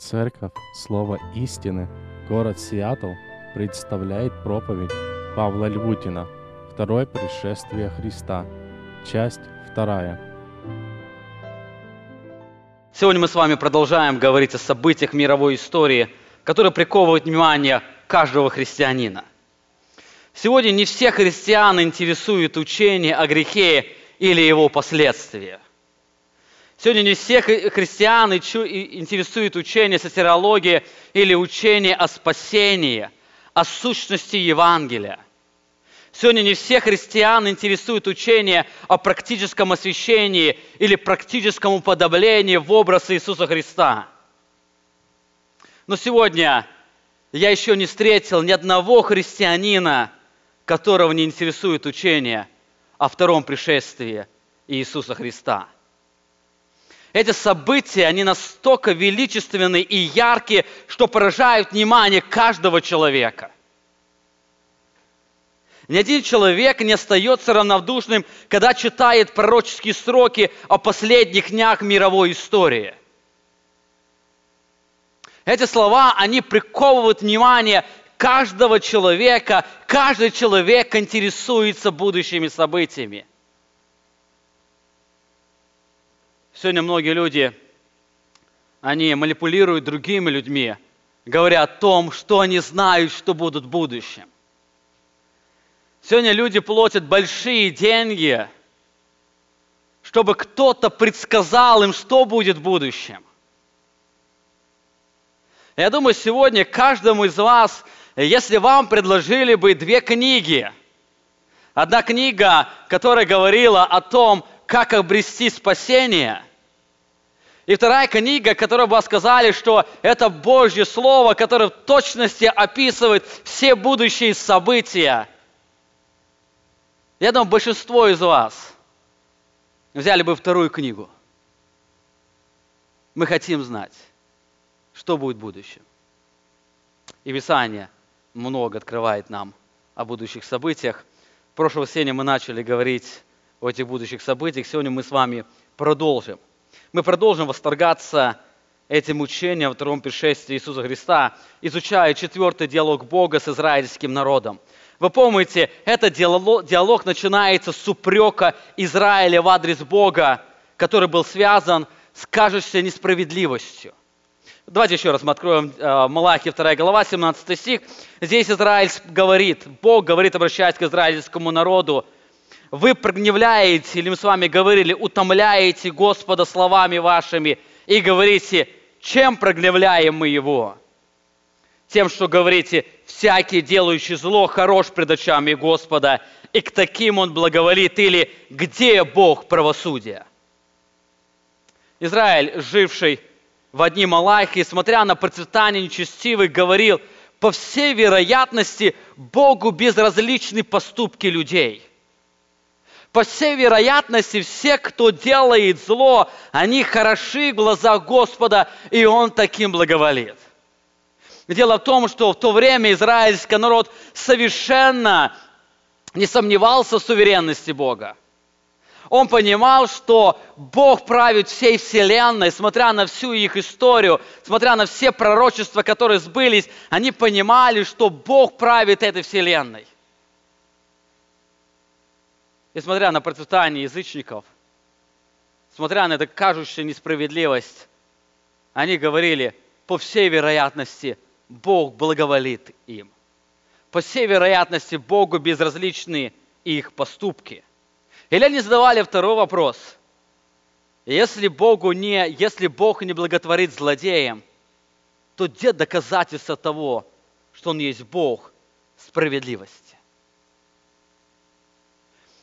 Церковь Слово Истины, город Сиэтл, представляет проповедь Павла Львутина «Второе пришествие Христа», часть вторая. Сегодня мы с вами продолжаем говорить о событиях мировой истории, которые приковывают внимание каждого христианина. Сегодня не все христиан интересует учение о грехе или его последствия – Сегодня не всех христиан интересует учение сатирологии или учение о спасении, о сущности Евангелия. Сегодня не всех христиан интересует учение о практическом освящении или практическом уподоблении в образ Иисуса Христа. Но сегодня я еще не встретил ни одного христианина, которого не интересует учение о втором пришествии Иисуса Христа – эти события, они настолько величественны и яркие, что поражают внимание каждого человека. Ни один человек не остается равнодушным, когда читает пророческие строки о последних днях мировой истории. Эти слова, они приковывают внимание каждого человека. Каждый человек интересуется будущими событиями. Сегодня многие люди, они манипулируют другими людьми, говоря о том, что они знают, что будут в будущем. Сегодня люди платят большие деньги, чтобы кто-то предсказал им, что будет в будущем. Я думаю, сегодня каждому из вас, если вам предложили бы две книги, одна книга, которая говорила о том, как обрести спасение – и вторая книга, которую бы сказали, что это Божье Слово, которое в точности описывает все будущие события. Я думаю, большинство из вас взяли бы вторую книгу. Мы хотим знать, что будет в будущем. И Писание много открывает нам о будущих событиях. В прошлое воскресенье мы начали говорить о этих будущих событиях. Сегодня мы с вами продолжим. Мы продолжим восторгаться этим учением о втором пришествии Иисуса Христа, изучая четвертый диалог Бога с израильским народом. Вы помните, этот диалог, диалог начинается с упрека Израиля в адрес Бога, который был связан с кажущейся несправедливостью. Давайте еще раз мы откроем э, Малахи 2 глава, 17 стих. Здесь Израиль говорит, Бог говорит, обращаясь к израильскому народу, вы прогневляете, или мы с вами говорили, утомляете Господа словами вашими и говорите, чем прогневляем мы Его? Тем, что говорите, всякий делающий зло хорош пред очами Господа, и к таким Он благоволит, или где Бог правосудия? Израиль, живший в одни Малахии, смотря на процветание нечестивых, говорил, по всей вероятности, Богу безразличны поступки людей – по всей вероятности, все, кто делает зло, они хороши в глазах Господа, и Он таким благоволит. Дело в том, что в то время израильский народ совершенно не сомневался в суверенности Бога. Он понимал, что Бог правит всей вселенной, смотря на всю их историю, смотря на все пророчества, которые сбылись, они понимали, что Бог правит этой вселенной. И смотря на процветание язычников, смотря на эту кажущую несправедливость, они говорили, по всей вероятности, Бог благоволит им. По всей вероятности, Богу безразличны их поступки. Или они задавали второй вопрос. Если, Богу не, если Бог не благотворит злодеям, то где доказательство того, что Он есть Бог справедливости?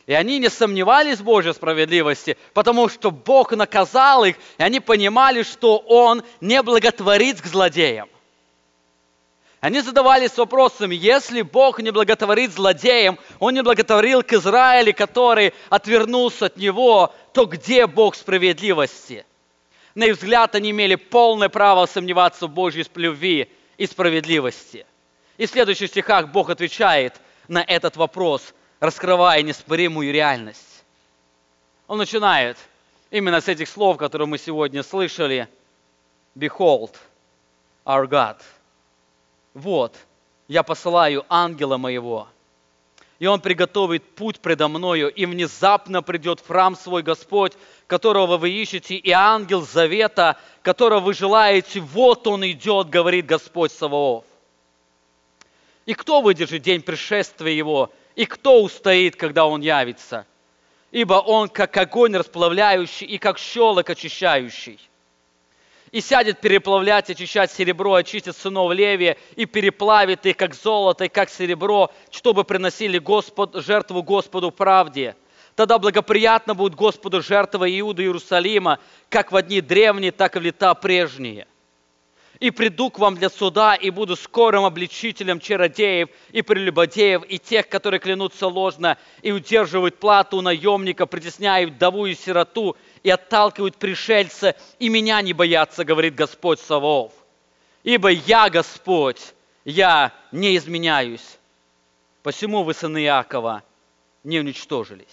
И они не сомневались в Божьей справедливости, потому что Бог наказал их, и они понимали, что Он не благотворит к злодеям. Они задавались вопросом, если Бог не благотворит злодеям, Он не благотворил к Израилю, который отвернулся от Него, то где Бог справедливости? На их взгляд, они имели полное право сомневаться в Божьей любви и справедливости. И в следующих стихах Бог отвечает на этот вопрос – раскрывая неспоримую реальность. Он начинает именно с этих слов, которые мы сегодня слышали. Behold, our God. Вот, я посылаю ангела моего, и он приготовит путь предо мною, и внезапно придет в храм свой Господь, которого вы ищете, и ангел завета, которого вы желаете, вот он идет, говорит Господь Саваоф. И кто выдержит день пришествия его, и кто устоит, когда он явится? Ибо он как огонь расплавляющий и как щелок очищающий и сядет переплавлять, очищать серебро, очистит сынов Левия и переплавит их, как золото и как серебро, чтобы приносили Господ, жертву Господу правде. Тогда благоприятно будет Господу жертва Иуда Иерусалима, как в одни древние, так и в лета прежние – и приду к вам для суда, и буду скорым обличителем чародеев и прелюбодеев, и тех, которые клянутся ложно, и удерживают плату у наемника, притесняют вдову и сироту, и отталкивают пришельца, и меня не боятся, говорит Господь Савов. Ибо я Господь, я не изменяюсь. Посему вы, сыны Иакова, не уничтожились.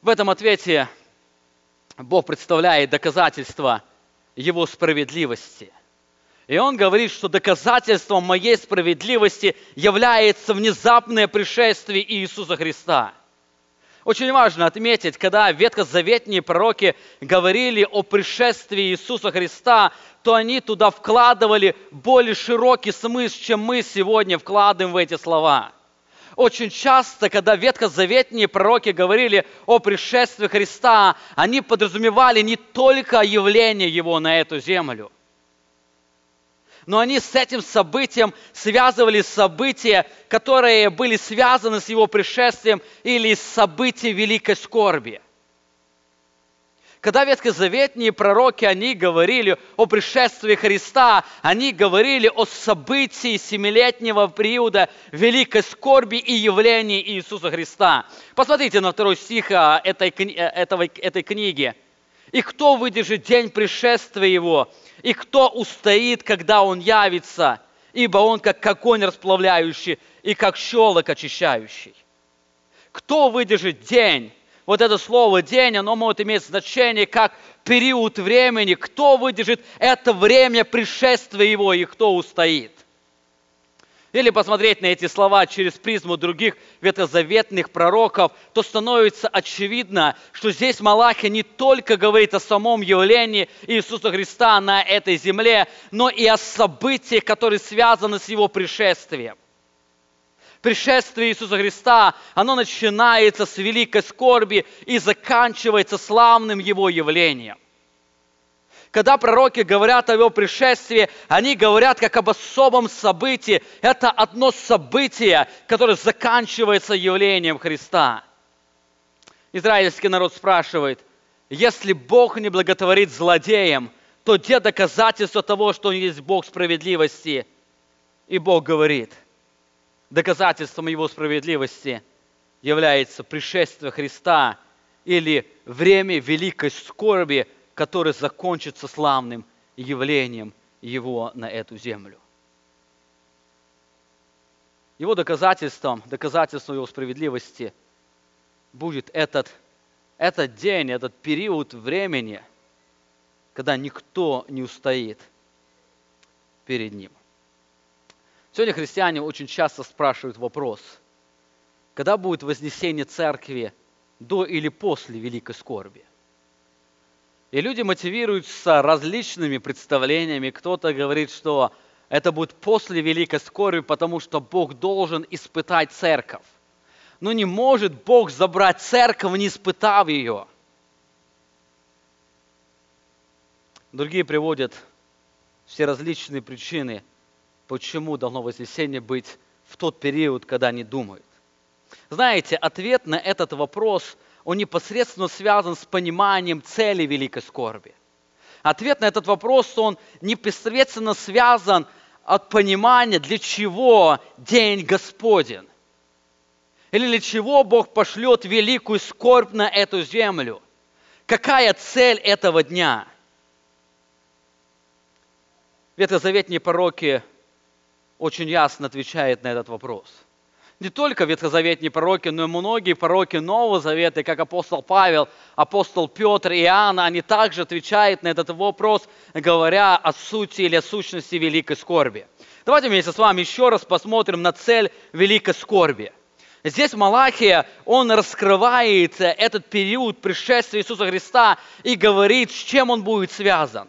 В этом ответе Бог представляет доказательства его справедливости. И он говорит, что доказательством моей справедливости является внезапное пришествие Иисуса Христа. Очень важно отметить, когда ветхозаветные пророки говорили о пришествии Иисуса Христа, то они туда вкладывали более широкий смысл, чем мы сегодня вкладываем в эти слова – очень часто, когда ветхозаветные пророки говорили о пришествии Христа, они подразумевали не только явление Его на эту землю, но они с этим событием связывали события, которые были связаны с Его пришествием или события великой скорби – когда ветхозаветные пророки, они говорили о пришествии Христа, они говорили о событии семилетнего периода великой скорби и явления Иисуса Христа. Посмотрите на второй стих а, этой, э, этой, этой книги. «И кто выдержит день пришествия Его, и кто устоит, когда Он явится, ибо Он как огонь расплавляющий и как щелок очищающий». Кто выдержит день вот это слово «день», оно может иметь значение как период времени. Кто выдержит это время пришествия его и кто устоит? Или посмотреть на эти слова через призму других ветхозаветных пророков, то становится очевидно, что здесь Малахия не только говорит о самом явлении Иисуса Христа на этой земле, но и о событиях, которые связаны с Его пришествием пришествие Иисуса Христа, оно начинается с великой скорби и заканчивается славным Его явлением. Когда пророки говорят о Его пришествии, они говорят как об особом событии. Это одно событие, которое заканчивается явлением Христа. Израильский народ спрашивает, если Бог не благотворит злодеям, то где доказательства того, что Он есть Бог справедливости? И Бог говорит – доказательством Его справедливости является пришествие Христа или время великой скорби, которое закончится славным явлением Его на эту землю. Его доказательством, доказательством Его справедливости будет этот, этот день, этот период времени, когда никто не устоит перед Ним. Сегодня христиане очень часто спрашивают вопрос, когда будет вознесение церкви до или после великой скорби? И люди мотивируются различными представлениями. Кто-то говорит, что это будет после великой скорби, потому что Бог должен испытать церковь. Но не может Бог забрать церковь, не испытав ее. Другие приводят все различные причины – почему должно вознесение быть в тот период, когда они думают. Знаете, ответ на этот вопрос, он непосредственно связан с пониманием цели великой скорби. Ответ на этот вопрос, он непосредственно связан от понимания, для чего день Господен. Или для чего Бог пошлет великую скорбь на эту землю. Какая цель этого дня? Ветхозаветные пророки очень ясно отвечает на этот вопрос. не только ветхозаветные пророки, но и многие пророки Нового Завета, как апостол Павел, апостол Петр и Иоанн, они также отвечают на этот вопрос, говоря о сути или о сущности великой скорби. Давайте вместе с вами еще раз посмотрим на цель великой скорби. Здесь Малахия, он раскрывает этот период пришествия Иисуса Христа и говорит, с чем он будет связан.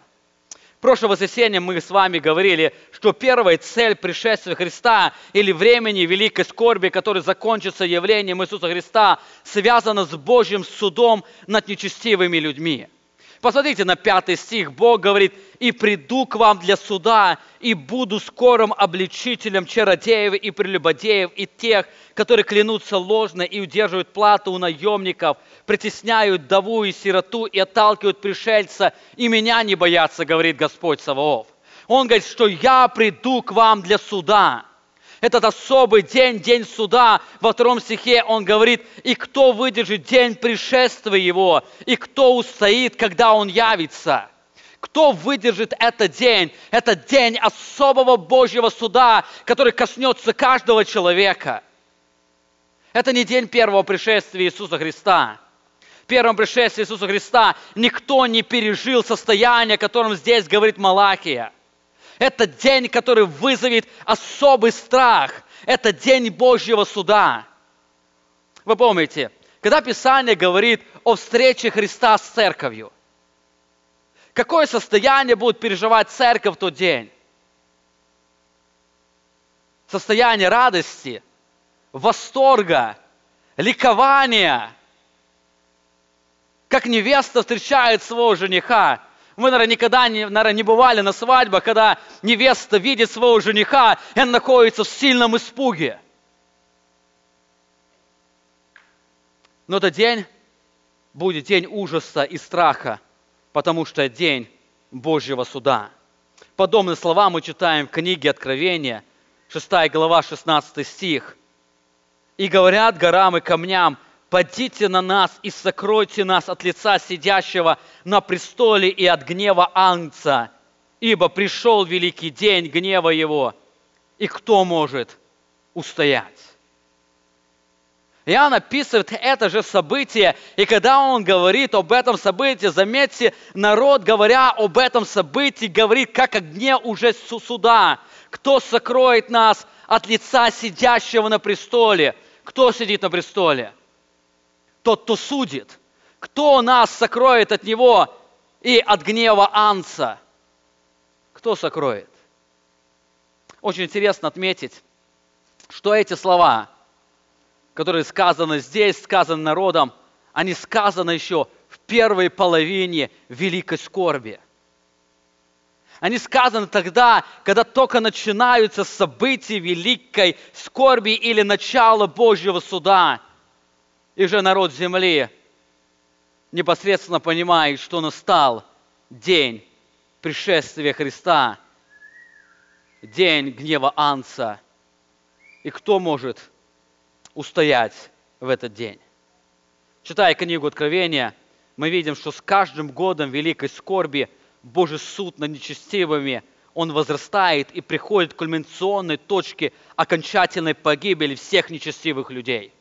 В прошлое воскресенье мы с вами говорили, что первая цель пришествия Христа или времени великой скорби, который закончится явлением Иисуса Христа, связана с Божьим судом над нечестивыми людьми – Посмотрите на пятый стих. Бог говорит, «И приду к вам для суда, и буду скорым обличителем чародеев и прелюбодеев, и тех, которые клянутся ложно и удерживают плату у наемников, притесняют даву и сироту и отталкивают пришельца, и меня не боятся, говорит Господь Саваоф». Он говорит, что я приду к вам для суда этот особый день, день суда. Во втором стихе он говорит, и кто выдержит день пришествия его, и кто устоит, когда он явится. Кто выдержит этот день? Это день особого Божьего суда, который коснется каждого человека. Это не день первого пришествия Иисуса Христа. Первом пришествии Иисуса Христа никто не пережил состояние, о котором здесь говорит Малахия – это день, который вызовет особый страх. Это день Божьего суда. Вы помните, когда Писание говорит о встрече Христа с церковью, какое состояние будет переживать церковь в тот день? Состояние радости, восторга, ликования. Как невеста встречает своего жениха, вы, наверное, никогда не, наверное, не бывали на свадьбах, когда невеста видит своего жениха, и он находится в сильном испуге. Но этот день будет день ужаса и страха, потому что день Божьего суда. Подобные слова мы читаем в книге Откровения, 6 глава, 16 стих. «И говорят горам и камням, Подите на нас и сокройте нас от лица сидящего на престоле и от гнева Ангца, ибо пришел великий день гнева его, и кто может устоять? Иоанн описывает это же событие, и когда он говорит об этом событии, заметьте, народ, говоря об этом событии, говорит, как о дне уже суда. Кто сокроет нас от лица сидящего на престоле? Кто сидит на престоле? Тот, кто судит. Кто нас сокроет от него и от гнева Анца? Кто сокроет? Очень интересно отметить, что эти слова, которые сказаны здесь, сказаны народом, они сказаны еще в первой половине великой скорби. Они сказаны тогда, когда только начинаются события великой скорби или начало Божьего суда – и же народ земли непосредственно понимает, что настал день пришествия Христа, день гнева Анца. И кто может устоять в этот день? Читая книгу Откровения, мы видим, что с каждым годом великой скорби Божий суд над нечестивыми, он возрастает и приходит к кульминационной точке окончательной погибели всех нечестивых людей –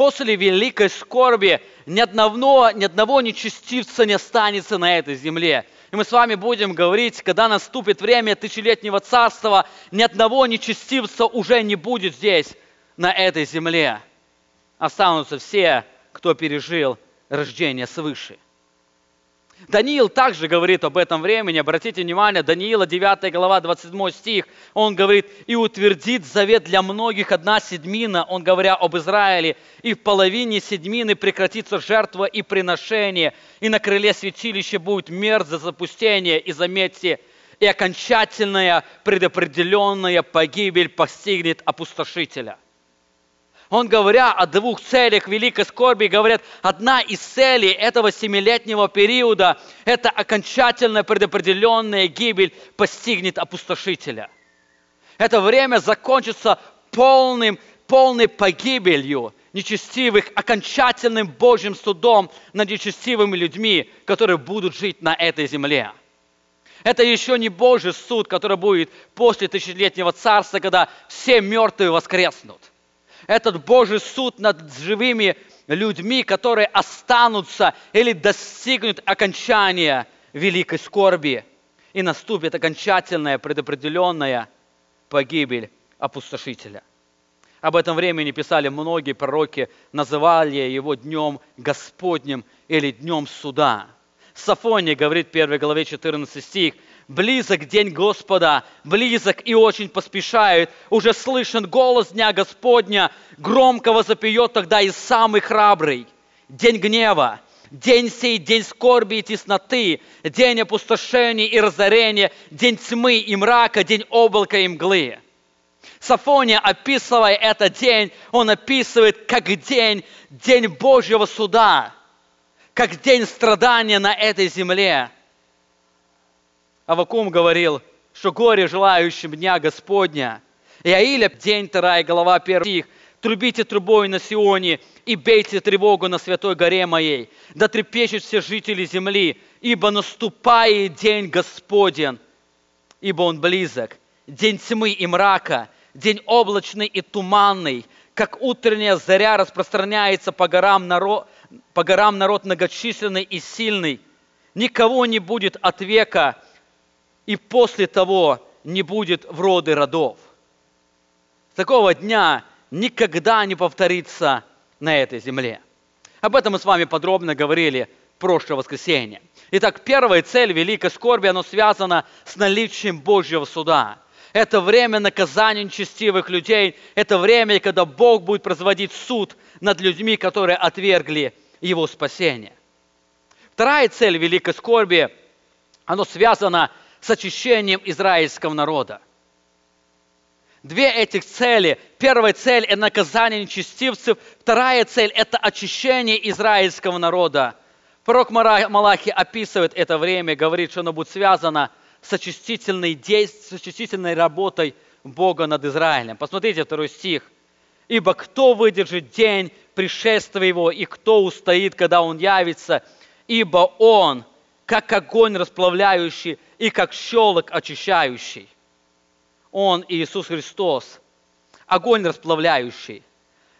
после великой скорби ни одного, ни одного нечестивца не останется на этой земле. И мы с вами будем говорить, когда наступит время тысячелетнего царства, ни одного нечестивца уже не будет здесь, на этой земле. Останутся все, кто пережил рождение свыше. Даниил также говорит об этом времени. Обратите внимание, Даниила 9 глава 27 стих. Он говорит, и утвердит завет для многих одна седьмина, он говоря об Израиле, и в половине седьмины прекратится жертва и приношение, и на крыле святилища будет мерзость запустение, и заметьте, и окончательная предопределенная погибель постигнет опустошителя – он, говоря о двух целях великой скорби, говорит, одна из целей этого семилетнего периода – это окончательная предопределенная гибель постигнет опустошителя. Это время закончится полным, полной погибелью нечестивых, окончательным Божьим судом над нечестивыми людьми, которые будут жить на этой земле. Это еще не Божий суд, который будет после тысячелетнего царства, когда все мертвые воскреснут. Этот Божий суд над живыми людьми, которые останутся или достигнут окончания великой скорби. И наступит окончательная предопределенная погибель опустошителя. Об этом времени писали многие пророки, называли его днем Господним или днем суда. Сафония говорит в 1 главе 14 стих, «Близок день Господа, близок и очень поспешает, уже слышен голос Дня Господня, громкого запоет тогда и самый храбрый. День гнева, день сей, день скорби и тесноты, день опустошения и разорения, день тьмы и мрака, день облака и мглы». Сафония, описывая этот день, он описывает как день, день Божьего суда, как день страдания на этой земле. Авакум говорил, что горе желающим дня Господня. И день 2, глава 1 стих, трубите трубой на Сионе и бейте тревогу на святой горе моей, да трепещут все жители земли, ибо наступает день Господен, ибо он близок, день тьмы и мрака – день облачный и туманный, как утренняя заря распространяется по горам народ, по горам народ многочисленный и сильный. Никого не будет от века, и после того не будет в роды родов. Такого дня никогда не повторится на этой земле. Об этом мы с вами подробно говорили прошлое воскресенье. Итак, первая цель великой скорби, она связана с наличием Божьего суда – это время наказания нечестивых людей. Это время, когда Бог будет производить суд над людьми, которые отвергли Его спасение. Вторая цель великой скорби, она связана с очищением израильского народа. Две этих цели. Первая цель – это наказание нечестивцев. Вторая цель – это очищение израильского народа. Пророк Малахи описывает это время, говорит, что оно будет связано с очистительной, действ... с очистительной работой Бога над Израилем. Посмотрите второй стих. «Ибо кто выдержит день пришествия Его, и кто устоит, когда Он явится? Ибо Он, как огонь расплавляющий и как щелок очищающий». Он, Иисус Христос, огонь расплавляющий.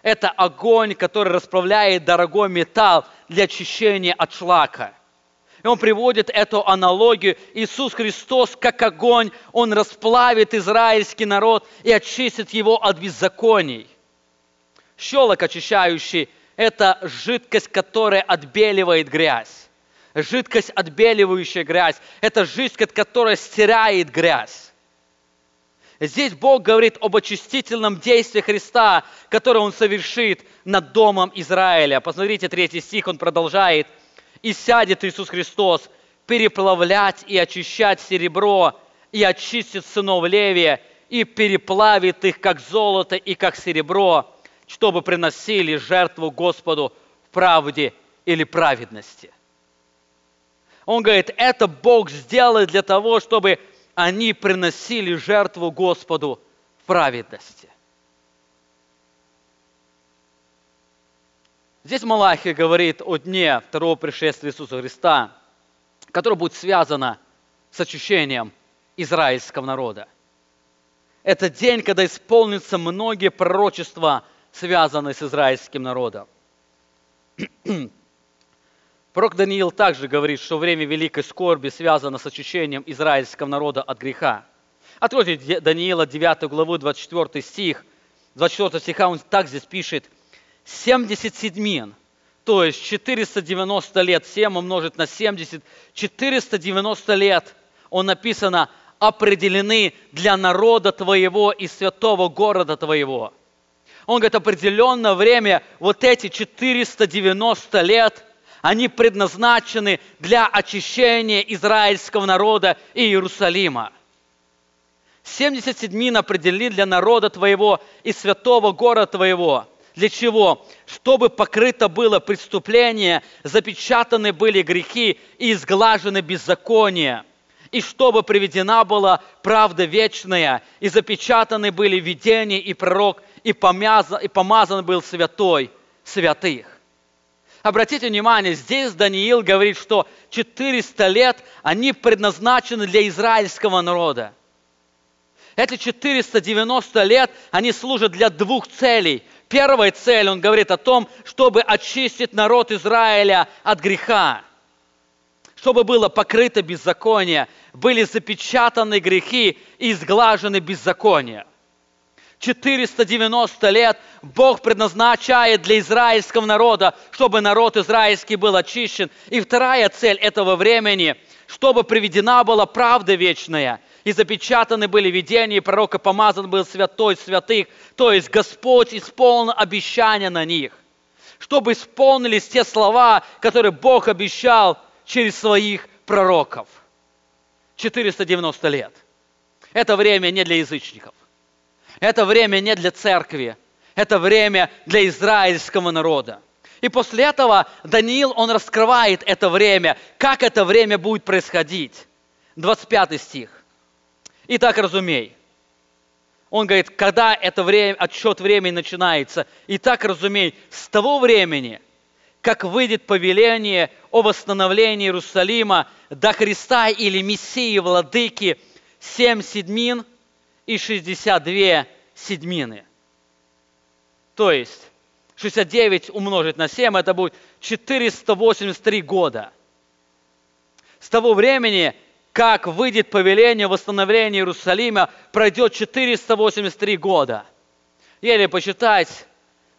Это огонь, который расплавляет дорогой металл для очищения от шлака – и он приводит эту аналогию. Иисус Христос, как огонь, он расплавит израильский народ и очистит его от беззаконий. Щелок очищающий – это жидкость, которая отбеливает грязь. Жидкость, отбеливающая грязь. Это жидкость, которая стирает грязь. Здесь Бог говорит об очистительном действии Христа, которое Он совершит над домом Израиля. Посмотрите, третий стих, Он продолжает – и сядет Иисус Христос переплавлять и очищать серебро, и очистит сынов Левия, и переплавит их, как золото и как серебро, чтобы приносили жертву Господу в правде или праведности. Он говорит, это Бог сделает для того, чтобы они приносили жертву Господу в праведности. Здесь Малахия говорит о дне второго пришествия Иисуса Христа, которое будет связано с очищением израильского народа. Это день, когда исполнятся многие пророчества, связанные с израильским народом. Пророк Даниил также говорит, что время великой скорби связано с очищением израильского народа от греха. Откройте Даниила 9 главу, 24 стих. 24 стиха он так здесь пишет – 70 седьмин, то есть 490 лет, 7 умножить на 70, 490 лет, он написано, определены для народа твоего и святого города твоего. Он говорит, определенное время, вот эти 490 лет, они предназначены для очищения израильского народа и Иерусалима. 70 седьмин определили для народа твоего и святого города твоего – для чего? Чтобы покрыто было преступление, запечатаны были грехи и изглажены беззакония. И чтобы приведена была правда вечная, и запечатаны были видения и пророк, и помазан, и помазан был святой святых. Обратите внимание, здесь Даниил говорит, что 400 лет они предназначены для израильского народа. Эти 490 лет, они служат для двух целей. Первая цель, он говорит о том, чтобы очистить народ Израиля от греха, чтобы было покрыто беззаконие, были запечатаны грехи и изглажены беззакония. 490 лет Бог предназначает для израильского народа, чтобы народ израильский был очищен. И вторая цель этого времени, чтобы приведена была правда вечная, и запечатаны были видения, и пророка помазан был святой святых, то есть Господь исполнил обещания на них, чтобы исполнились те слова, которые Бог обещал через своих пророков. 490 лет. Это время не для язычников. Это время не для церкви, это время для израильского народа. И после этого Даниил, он раскрывает это время, как это время будет происходить. 25 стих. Итак, разумей. Он говорит, когда это время, отсчет времени начинается. Итак, разумей, с того времени, как выйдет повеление о восстановлении Иерусалима до Христа или Мессии Владыки, семь седмин – и 62 седьмины. То есть 69 умножить на 7, это будет 483 года. С того времени, как выйдет повеление восстановления Иерусалима, пройдет 483 года. Еле почитать,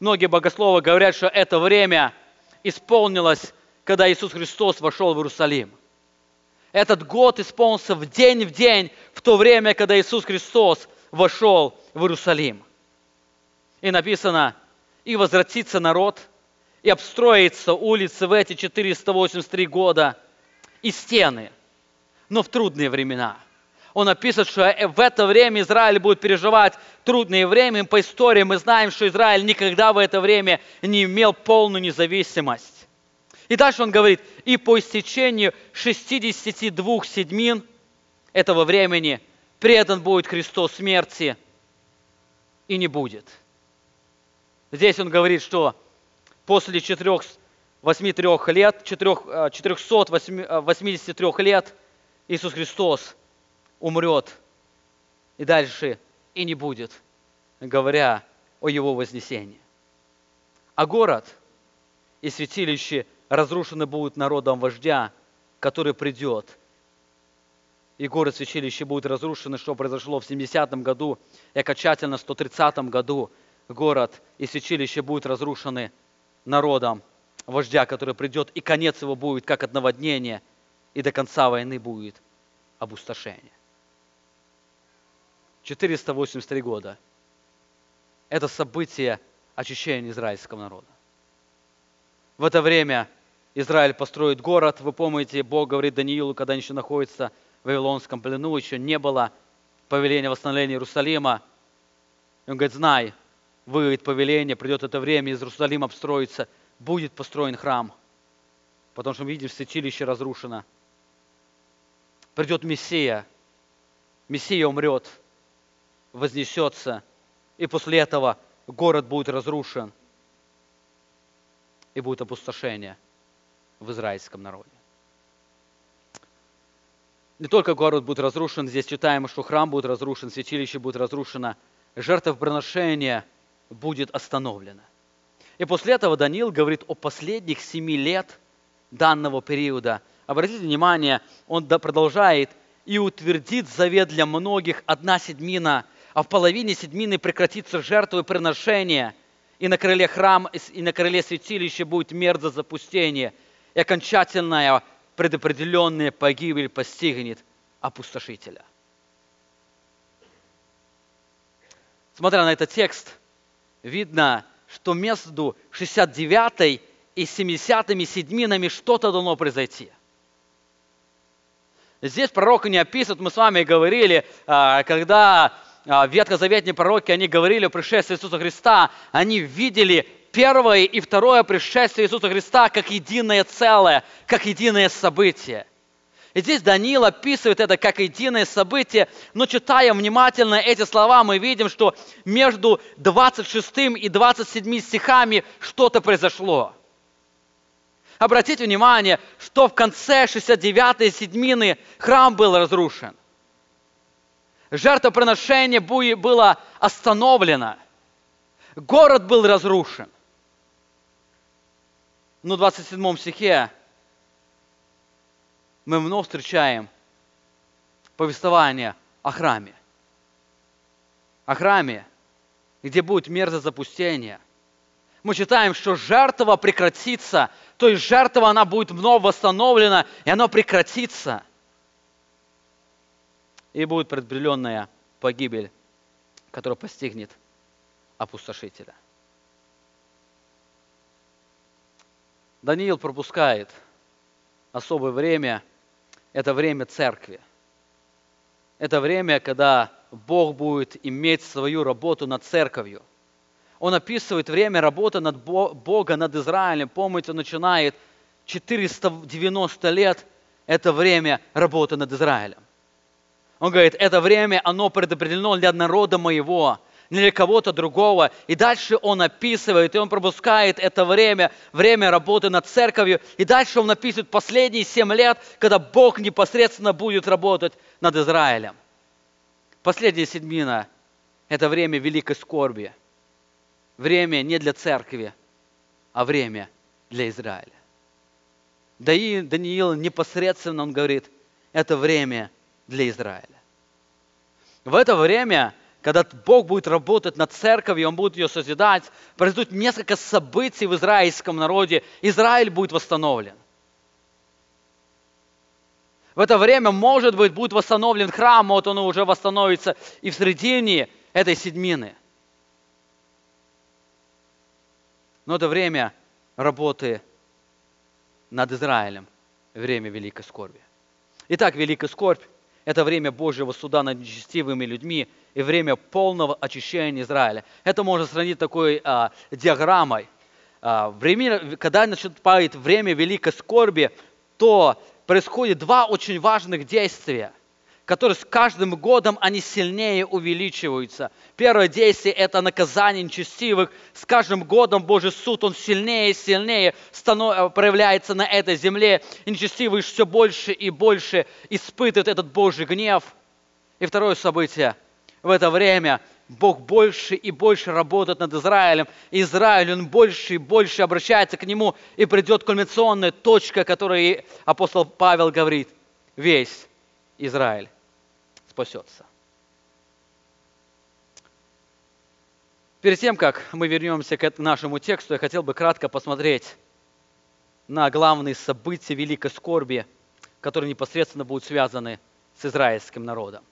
многие богословы говорят, что это время исполнилось, когда Иисус Христос вошел в Иерусалим. Этот год исполнился в день в день, в то время, когда Иисус Христос вошел в Иерусалим. И написано, и возвратится народ, и обстроится улицы в эти 483 года, и стены, но в трудные времена. Он написано, что в это время Израиль будет переживать трудные времена. По истории мы знаем, что Израиль никогда в это время не имел полную независимость. И дальше он говорит, и по истечению 62 седьмин этого времени предан будет Христос смерти и не будет. Здесь он говорит, что после 483 лет, 483 э, лет Иисус Христос умрет и дальше и не будет, говоря о Его вознесении. А город и святилище – разрушены будут народом вождя, который придет. И город святилище будет разрушено, что произошло в 70-м году, и окончательно в 130-м году город и святилище будут разрушены народом вождя, который придет, и конец его будет как от наводнения, и до конца войны будет обустошение. 483 года. Это событие очищения израильского народа. В это время Израиль построит город. Вы помните, Бог говорит Даниилу, когда они еще находятся в Вавилонском плену, еще не было повеления восстановления Иерусалима. Он говорит, знай, выйдет повеление, придет это время, из Иерусалима обстроится, будет построен храм. Потому что мы видим, святилище разрушено. Придет Мессия, Мессия умрет, вознесется, и после этого город будет разрушен, и будет опустошение – в израильском народе. Не только город будет разрушен, здесь читаем, что храм будет разрушен, святилище будет разрушено, жертвоприношение будет остановлено. И после этого Даниил говорит о последних семи лет данного периода. Обратите внимание, он продолжает и утвердит завет для многих одна седьмина, а в половине седьмины прекратится жертвы приношения, и на крыле храм, и на крыле святилища будет мерзо запустение – и окончательная предопределенная погибель постигнет опустошителя. Смотря на этот текст, видно, что между 69 и 70 седьминами что-то должно произойти. Здесь пророк не описывает, мы с вами говорили, а, когда а, ветхозаветные пророки, они говорили о пришествии Иисуса Христа, они видели первое и второе пришествие Иисуса Христа как единое целое, как единое событие. И здесь Даниил описывает это как единое событие, но читая внимательно эти слова, мы видим, что между 26 и 27 стихами что-то произошло. Обратите внимание, что в конце 69-й седьмины храм был разрушен. Жертвоприношение было остановлено. Город был разрушен. Но в 27 стихе мы вновь встречаем повествование о храме. О храме, где будет мерзость запустения. Мы читаем, что жертва прекратится, то есть жертва, она будет вновь восстановлена, и она прекратится. И будет предопределенная погибель, которая постигнет опустошителя. Даниил пропускает особое время, это время церкви. Это время, когда Бог будет иметь свою работу над церковью. Он описывает время работы над Бога над Израилем. Помните, он начинает 490 лет, это время работы над Израилем. Он говорит, это время, оно предопределено для народа моего, для кого-то другого. И дальше он описывает, и он пропускает это время, время работы над церковью. И дальше он описывает последние семь лет, когда Бог непосредственно будет работать над Израилем. Последняя седмина – это время великой скорби. Время не для церкви, а время для Израиля. Да и Даниил непосредственно, он говорит, это время для Израиля. В это время когда Бог будет работать над церковью, Он будет ее созидать, произойдут несколько событий в израильском народе, Израиль будет восстановлен. В это время, может быть, будет восстановлен храм, вот он уже восстановится и в середине этой седмины. Но это время работы над Израилем, время великой скорби. Итак, великая скорбь – это время Божьего суда над нечестивыми людьми – и время полного очищения Израиля. Это можно сравнить такой а, диаграммой. А, время, когда наступает время великой скорби, то происходит два очень важных действия, которые с каждым годом они сильнее увеличиваются. Первое действие – это наказание нечестивых. С каждым годом Божий суд, он сильнее и сильнее станов... проявляется на этой земле. И нечестивые все больше и больше испытывают этот Божий гнев. И второе событие – в это время Бог больше и больше работает над Израилем. И Израиль, он больше и больше обращается к нему, и придет кульминационная точка, которой апостол Павел говорит, весь Израиль спасется. Перед тем, как мы вернемся к нашему тексту, я хотел бы кратко посмотреть на главные события великой скорби, которые непосредственно будут связаны с израильским народом.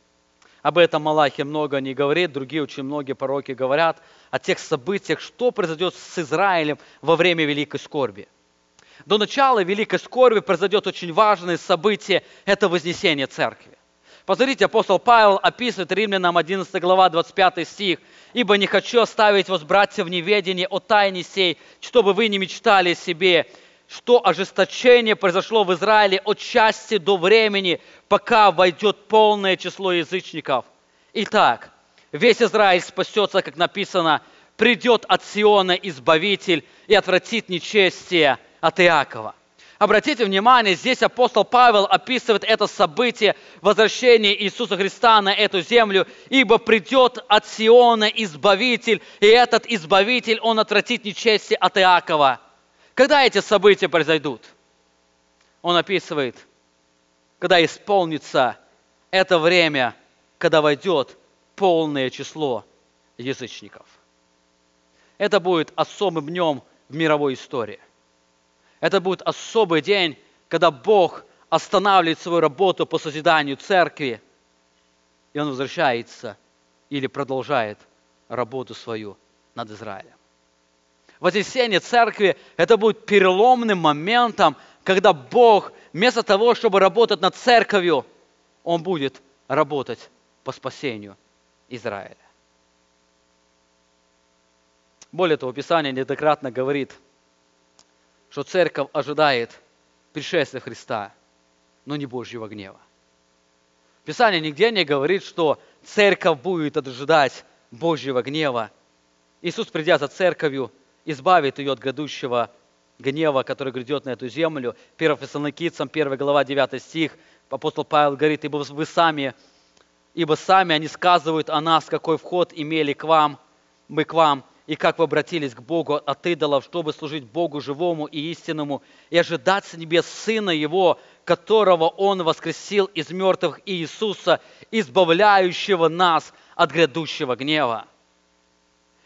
Об этом Малахи много не говорит, другие очень многие пророки говорят о тех событиях, что произойдет с Израилем во время Великой Скорби. До начала Великой Скорби произойдет очень важное событие – это вознесение Церкви. Посмотрите, апостол Павел описывает Римлянам 11 глава 25 стих. «Ибо не хочу оставить вас, братья, в неведении о тайне сей, чтобы вы не мечтали себе, что ожесточение произошло в Израиле от части до времени, пока войдет полное число язычников. Итак, весь Израиль спасется, как написано, придет от Сиона Избавитель и отвратит нечестие от Иакова. Обратите внимание, здесь апостол Павел описывает это событие возвращения Иисуса Христа на эту землю, ибо придет от Сиона Избавитель, и этот Избавитель, он отвратит нечестие от Иакова. Когда эти события произойдут? Он описывает, когда исполнится это время, когда войдет полное число язычников. Это будет особым днем в мировой истории. Это будет особый день, когда Бог останавливает свою работу по созиданию церкви, и Он возвращается или продолжает работу свою над Израилем. Вознесение церкви – это будет переломным моментом, когда Бог вместо того, чтобы работать над церковью, Он будет работать по спасению Израиля. Более того, Писание неоднократно говорит, что церковь ожидает пришествия Христа, но не Божьего гнева. Писание нигде не говорит, что церковь будет ожидать Божьего гнева. Иисус, придя за церковью, избавит ее от грядущего гнева, который грядет на эту землю. 1 Фессалоникийцам, 1 глава, 9 стих, апостол Павел говорит, ибо вы сами, ибо сами они сказывают о нас, какой вход имели к вам, мы к вам, и как вы обратились к Богу от идолов, чтобы служить Богу живому и истинному, и ожидать с небес Сына Его, которого Он воскресил из мертвых Иисуса, избавляющего нас от грядущего гнева.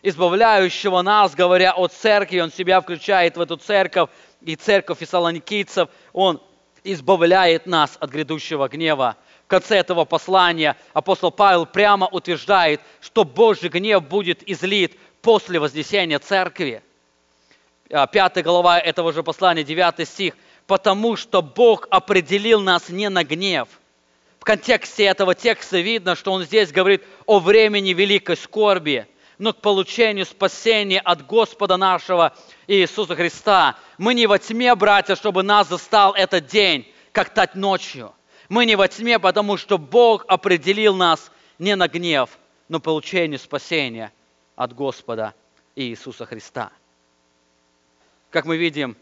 Избавляющего нас, говоря о церкви, Он себя включает в эту церковь, и церковь фессалоникийцев, Он избавляет нас от грядущего гнева. В конце этого послания апостол Павел прямо утверждает, что Божий гнев будет излит после вознесения церкви. А, пятая глава этого же послания, девятый стих. «Потому что Бог определил нас не на гнев». В контексте этого текста видно, что он здесь говорит о времени великой скорби, но к получению спасения от Господа нашего Иисуса Христа. Мы не во тьме, братья, чтобы нас застал этот день, как тать ночью. Мы не во тьме, потому что Бог определил нас не на гнев, но получению спасения – от Господа Иисуса Христа. Как мы видим,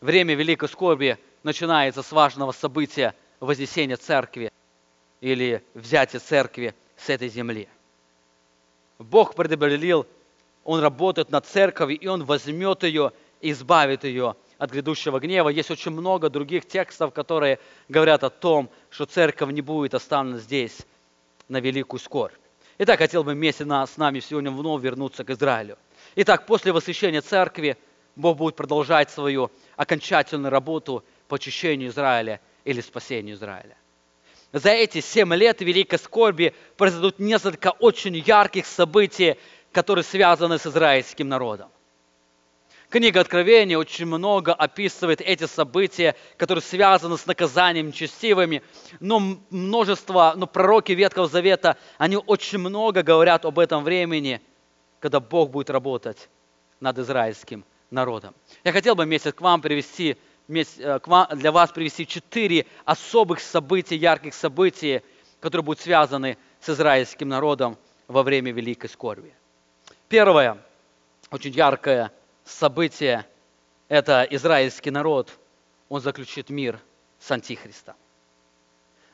время великой скорби начинается с важного события вознесения церкви или взятия церкви с этой земли. Бог предопределил, Он работает над церковью, и Он возьмет ее и избавит ее от грядущего гнева. Есть очень много других текстов, которые говорят о том, что церковь не будет оставлена здесь на великую скорбь. Итак, хотел бы вместе с нами сегодня вновь вернуться к Израилю. Итак, после восхищения церкви Бог будет продолжать свою окончательную работу по очищению Израиля или спасению Израиля. За эти семь лет великой скорби произойдут несколько очень ярких событий, которые связаны с израильским народом. Книга Откровения очень много описывает эти события, которые связаны с наказанием нечестивыми, но множество, но пророки Ветхого Завета, они очень много говорят об этом времени, когда Бог будет работать над израильским народом. Я хотел бы вместе к вам привести, э, для вас привести четыре особых события, ярких событий, которые будут связаны с израильским народом во время Великой Скорби. Первое, очень яркое – событие – это израильский народ, он заключит мир с Антихристом.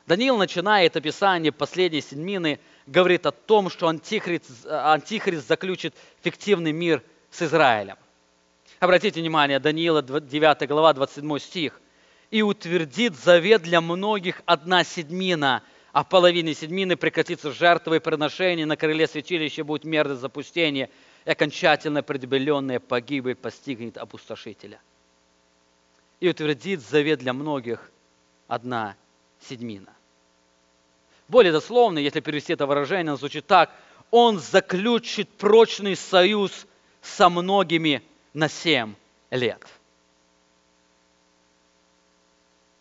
Даниил начинает описание последней седьмины, говорит о том, что Антихрист, Антихрист заключит фиктивный мир с Израилем. Обратите внимание, Даниила 9 глава, 27 стих. «И утвердит завет для многих одна седьмина, а в половине седьмины прекратится жертвы и приношения, на крыле святилища будет мерзость запустения, и окончательно предопределенная погибель постигнет опустошителя. И утвердит завет для многих одна седьмина. Более дословно, если перевести это выражение, звучит так. Он заключит прочный союз со многими на семь лет.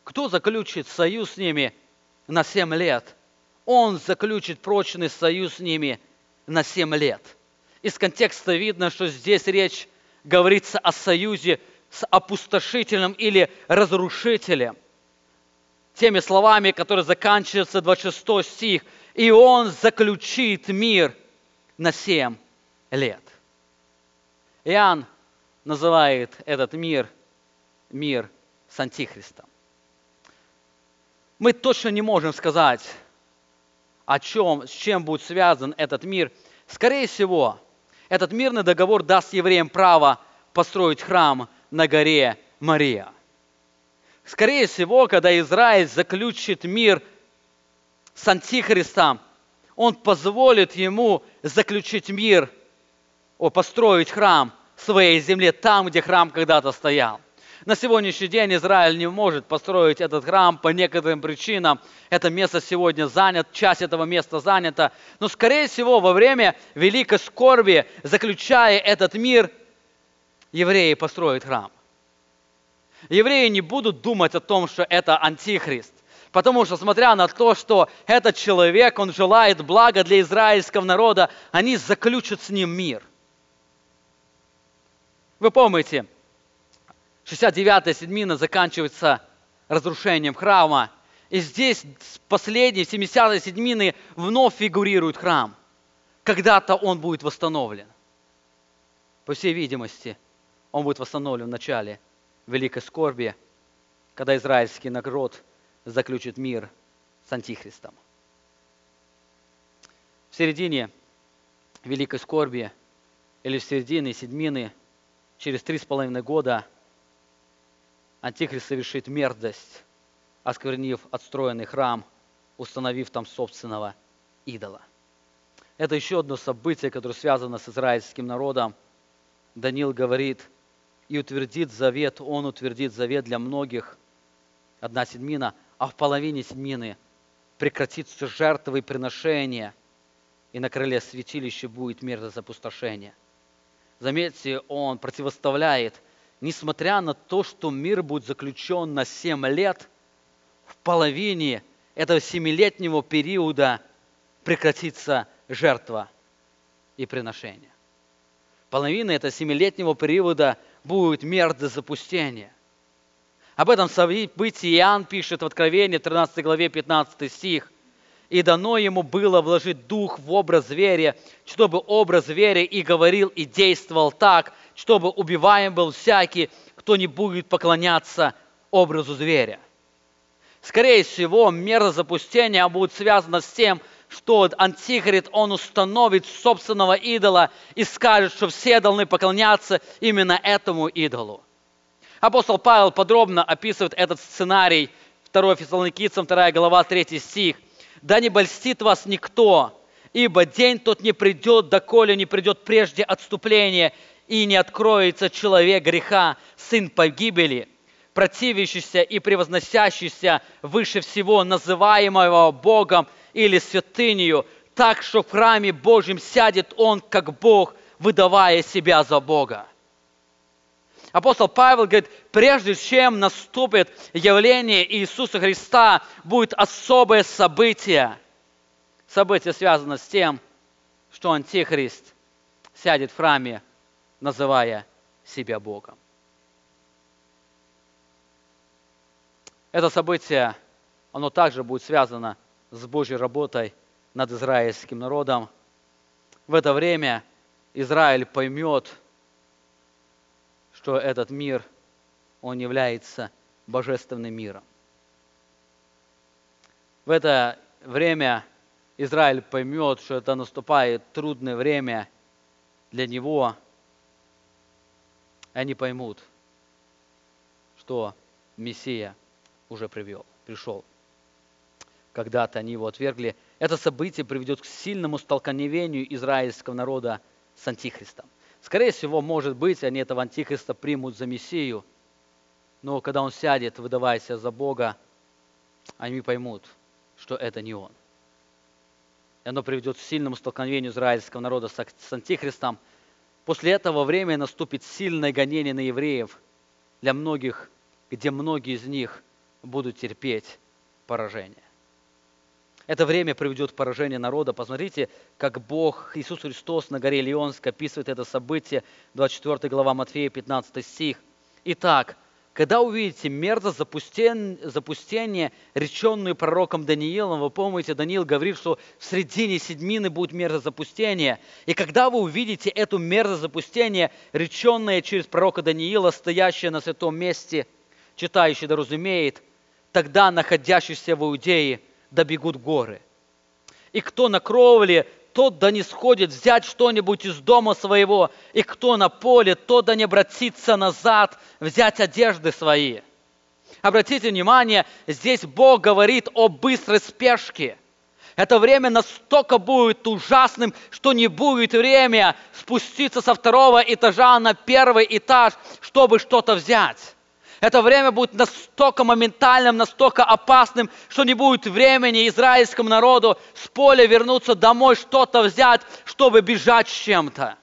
Кто заключит союз с ними на семь лет? Он заключит прочный союз с ними на семь лет – из контекста видно, что здесь речь говорится о союзе с опустошителем или разрушителем. Теми словами, которые заканчиваются 26 стих. «И он заключит мир на семь лет». Иоанн называет этот мир мир с Антихристом. Мы точно не можем сказать, о чем, с чем будет связан этот мир. Скорее всего, этот мирный договор даст евреям право построить храм на горе Мария. Скорее всего, когда Израиль заключит мир с Антихристом, он позволит ему заключить мир, о, построить храм в своей земле, там, где храм когда-то стоял. На сегодняшний день Израиль не может построить этот храм по некоторым причинам. Это место сегодня занято, часть этого места занята. Но, скорее всего, во время великой скорби, заключая этот мир, евреи построят храм. Евреи не будут думать о том, что это антихрист. Потому что, смотря на то, что этот человек, он желает блага для израильского народа, они заключат с ним мир. Вы помните, 69-я седмина заканчивается разрушением храма. И здесь последние 70-й седмины вновь фигурирует храм. Когда-то он будет восстановлен. По всей видимости, он будет восстановлен в начале великой скорби, когда израильский народ заключит мир с Антихристом. В середине великой скорби или в середине седьмины, через три с половиной года, Антихрист совершит мерзость, осквернив отстроенный храм, установив там собственного идола. Это еще одно событие, которое связано с израильским народом. Даниил говорит, и утвердит завет, он утвердит завет для многих, одна седьмина, а в половине седьмины прекратится жертвы и приношения, и на крыле святилища будет мерзость опустошения. Заметьте, он противоставляет, несмотря на то, что мир будет заключен на семь лет, в половине этого семилетнего периода прекратится жертва и приношение. Половина этого семилетнего периода будет мерзость запустения. Об этом событии Иоанн пишет в Откровении, 13 главе, 15 стих. «И дано ему было вложить дух в образ зверя, чтобы образ зверя и говорил, и действовал так, чтобы убиваем был всякий, кто не будет поклоняться образу зверя». Скорее всего, мера запустения будет связана с тем, что Антихрист, он установит собственного идола и скажет, что все должны поклоняться именно этому идолу. Апостол Павел подробно описывает этот сценарий 2 Фессалоникийцам, 2 глава, 3 стих. «Да не больстит вас никто, ибо день тот не придет, доколе не придет прежде отступления, и не откроется человек греха, сын погибели, противящийся и превозносящийся выше всего называемого Богом или святынею, так что в храме Божьем сядет он, как Бог, выдавая себя за Бога. Апостол Павел говорит, прежде чем наступит явление Иисуса Христа, будет особое событие. Событие связано с тем, что Антихрист сядет в храме, называя себя Богом. Это событие, оно также будет связано с Божьей работой над израильским народом. В это время Израиль поймет, что этот мир, он является божественным миром. В это время Израиль поймет, что это наступает трудное время для него. Они поймут, что Мессия уже привел, пришел. Когда-то они его отвергли. Это событие приведет к сильному столкновению израильского народа с Антихристом. Скорее всего, может быть, они этого антихриста примут за Мессию, но когда он сядет, выдавая за Бога, они поймут, что это не он. И оно приведет к сильному столкновению израильского народа с антихристом. После этого время наступит сильное гонение на евреев для многих, где многие из них будут терпеть поражение. Это время приведет к поражению народа. Посмотрите, как Бог, Иисус Христос на горе Леонск описывает это событие, 24 глава Матфея, 15 стих. Итак, когда увидите мерзость запустение, запустение, реченную пророком Даниилом, вы помните, Даниил говорит, что в середине седьмины будет мерзость запустения. И когда вы увидите эту мерзость запустения, реченное через пророка Даниила, стоящее на святом месте, читающий да разумеет, тогда находящийся в Иудее – да бегут в горы. И кто на кровле, тот да не сходит взять что-нибудь из дома своего, и кто на поле, тот да не обратится назад взять одежды свои. Обратите внимание, здесь Бог говорит о быстрой спешке. Это время настолько будет ужасным, что не будет время спуститься со второго этажа на первый этаж, чтобы что-то взять. Это время будет настолько моментальным, настолько опасным, что не будет времени израильскому народу с поля вернуться домой, что-то взять, чтобы бежать с чем-то.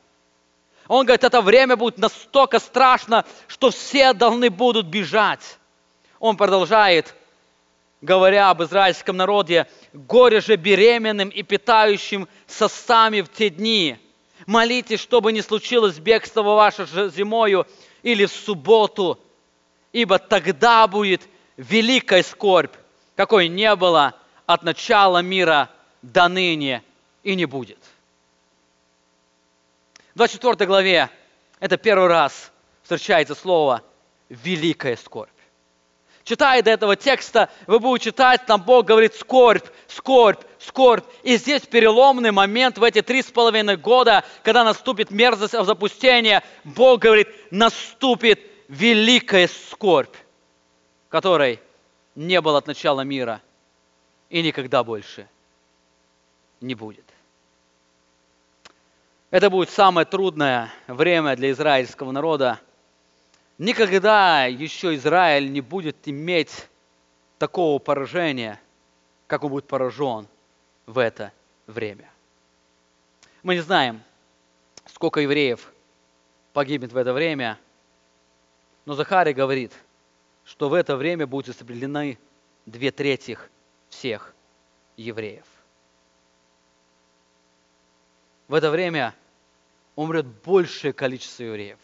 Он говорит, это время будет настолько страшно, что все должны будут бежать. Он продолжает, говоря об израильском народе, горе же беременным и питающим сосами в те дни. Молитесь, чтобы не случилось бегство ваше зимою или в субботу, ибо тогда будет великая скорбь, какой не было от начала мира до ныне и не будет. В 24 главе это первый раз встречается слово великая скорбь. Читая до этого текста, вы будете читать, там Бог говорит скорбь, скорбь, скорбь. И здесь переломный момент в эти три с половиной года, когда наступит мерзость запустения, Бог говорит, наступит великая скорбь, которой не было от начала мира и никогда больше не будет. Это будет самое трудное время для израильского народа – Никогда еще Израиль не будет иметь такого поражения, как он будет поражен в это время. Мы не знаем, сколько евреев погибнет в это время, но Захарий говорит, что в это время будут истреблены две трети всех евреев. В это время умрет большее количество евреев.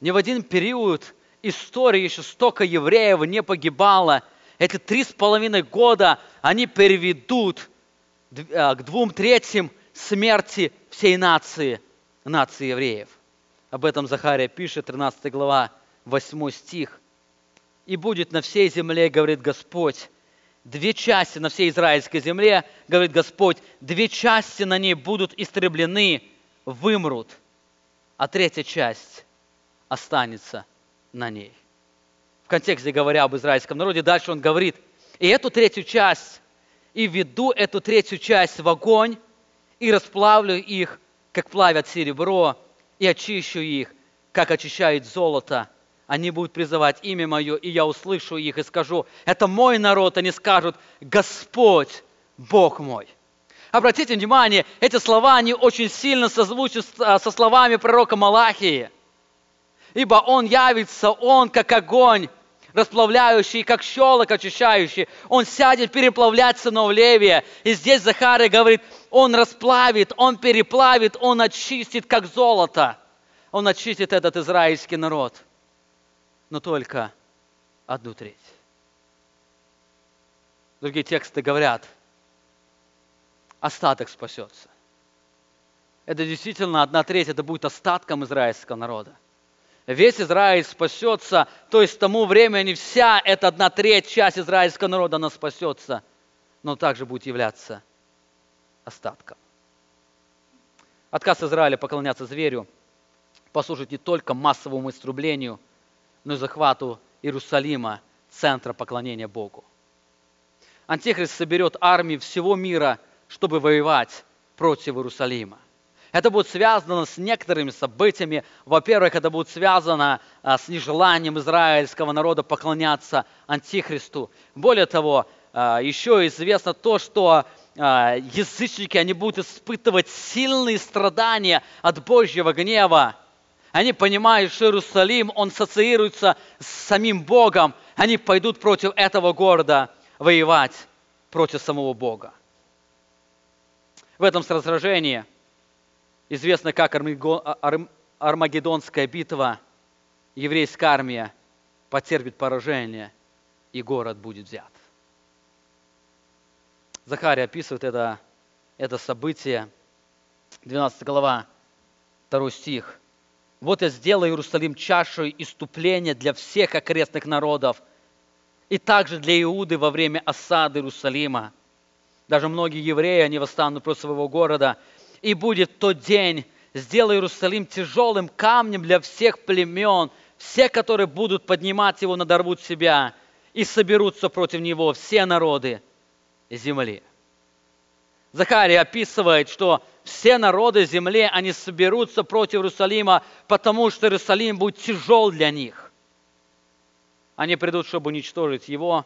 Ни в один период истории еще столько евреев не погибало. Эти три с половиной года они переведут а, к двум третьим смерти всей нации, нации евреев. Об этом Захария пишет, 13 глава, 8 стих. «И будет на всей земле, говорит Господь, две части на всей израильской земле, говорит Господь, две части на ней будут истреблены, вымрут, а третья часть останется на ней. В контексте говоря об израильском народе, дальше он говорит, и эту третью часть, и веду эту третью часть в огонь, и расплавлю их, как плавят серебро, и очищу их, как очищает золото. Они будут призывать имя Мое, и я услышу их и скажу, это мой народ. Они скажут, Господь, Бог мой. Обратите внимание, эти слова, они очень сильно созвучны со словами пророка Малахии – ибо Он явится, Он как огонь, расплавляющий, как щелок очищающий. Он сядет переплавлять сынов Левия. И здесь Захария говорит, Он расплавит, Он переплавит, Он очистит, как золото. Он очистит этот израильский народ. Но только одну треть. Другие тексты говорят, остаток спасется. Это действительно одна треть, это будет остатком израильского народа весь Израиль спасется, то есть к тому времени вся эта одна треть, часть израильского народа, она спасется, но также будет являться остатком. Отказ Израиля поклоняться зверю послужит не только массовому истреблению, но захвату Иерусалима, центра поклонения Богу. Антихрист соберет армии всего мира, чтобы воевать против Иерусалима. Это будет связано с некоторыми событиями. Во-первых, это будет связано а, с нежеланием израильского народа поклоняться Антихристу. Более того, а, еще известно то, что а, язычники, они будут испытывать сильные страдания от Божьего гнева. Они понимают, что Иерусалим, он ассоциируется с самим Богом. Они пойдут против этого города воевать против самого Бога. В этом сражении – известно как Армагеддонская битва, еврейская армия потерпит поражение, и город будет взят. Захария описывает это, это событие, 12 глава, 2 стих. «Вот я сделаю Иерусалим чашей иступления для всех окрестных народов, и также для Иуды во время осады Иерусалима. Даже многие евреи, они восстанут против своего города, и будет тот день, сделай Иерусалим тяжелым камнем для всех племен, все, которые будут поднимать его, надорвут себя и соберутся против него все народы земли. Захария описывает, что все народы земли, они соберутся против Иерусалима, потому что Иерусалим будет тяжел для них. Они придут, чтобы уничтожить его.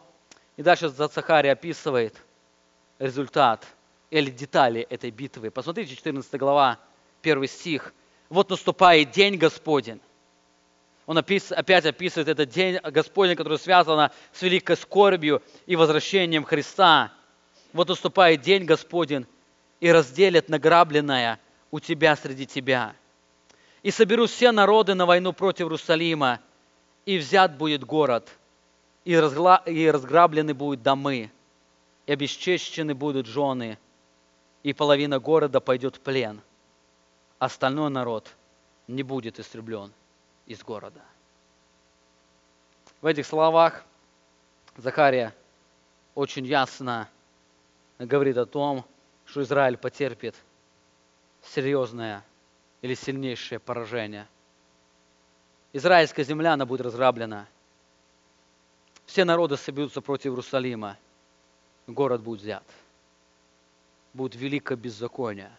И дальше Захария описывает результат – или детали этой битвы. Посмотрите, 14 глава, 1 стих. «Вот наступает день Господень». Он опис, опять описывает этот день Господень, который связан с великой скорбью и возвращением Христа. Вот наступает день Господень и разделит награбленное у тебя среди тебя. И соберу все народы на войну против Иерусалима, и взят будет город, и, разгла... и разграблены будут домы, и обесчещены будут жены, и половина города пойдет в плен. Остальной народ не будет истреблен из города. В этих словах Захария очень ясно говорит о том, что Израиль потерпит серьезное или сильнейшее поражение. Израильская земля, она будет разграблена. Все народы соберутся против Иерусалима. Город будет взят. Будет великое беззаконие.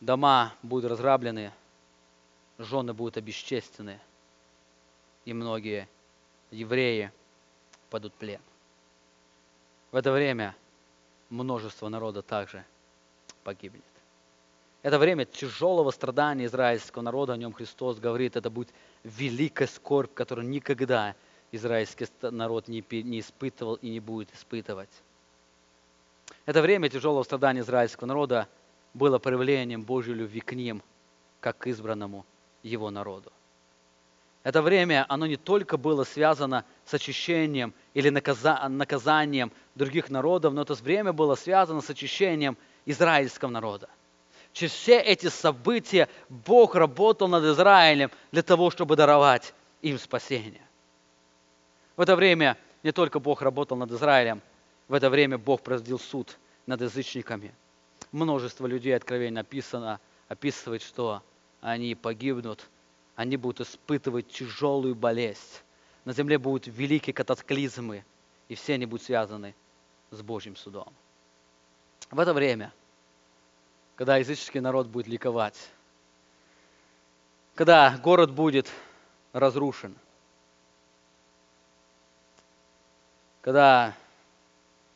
Дома будут разграблены, жены будут обесчестены, и многие евреи падут в плен. В это время множество народа также погибнет. Это время тяжелого страдания израильского народа, о нем Христос говорит, это будет великая скорбь, которую никогда израильский народ не, испытывал и не будет испытывать. Это время тяжелого страдания израильского народа было проявлением Божьей любви к ним, как к избранному его народу. Это время, оно не только было связано с очищением или наказанием других народов, но это время было связано с очищением израильского народа. Через все эти события Бог работал над Израилем для того, чтобы даровать им спасение. В это время не только Бог работал над Израилем, в это время Бог произвел суд над язычниками. Множество людей, откровенно написано, описывает, что они погибнут, они будут испытывать тяжелую болезнь. На земле будут великие катаклизмы, и все они будут связаны с Божьим судом. В это время, когда языческий народ будет ликовать, когда город будет разрушен, когда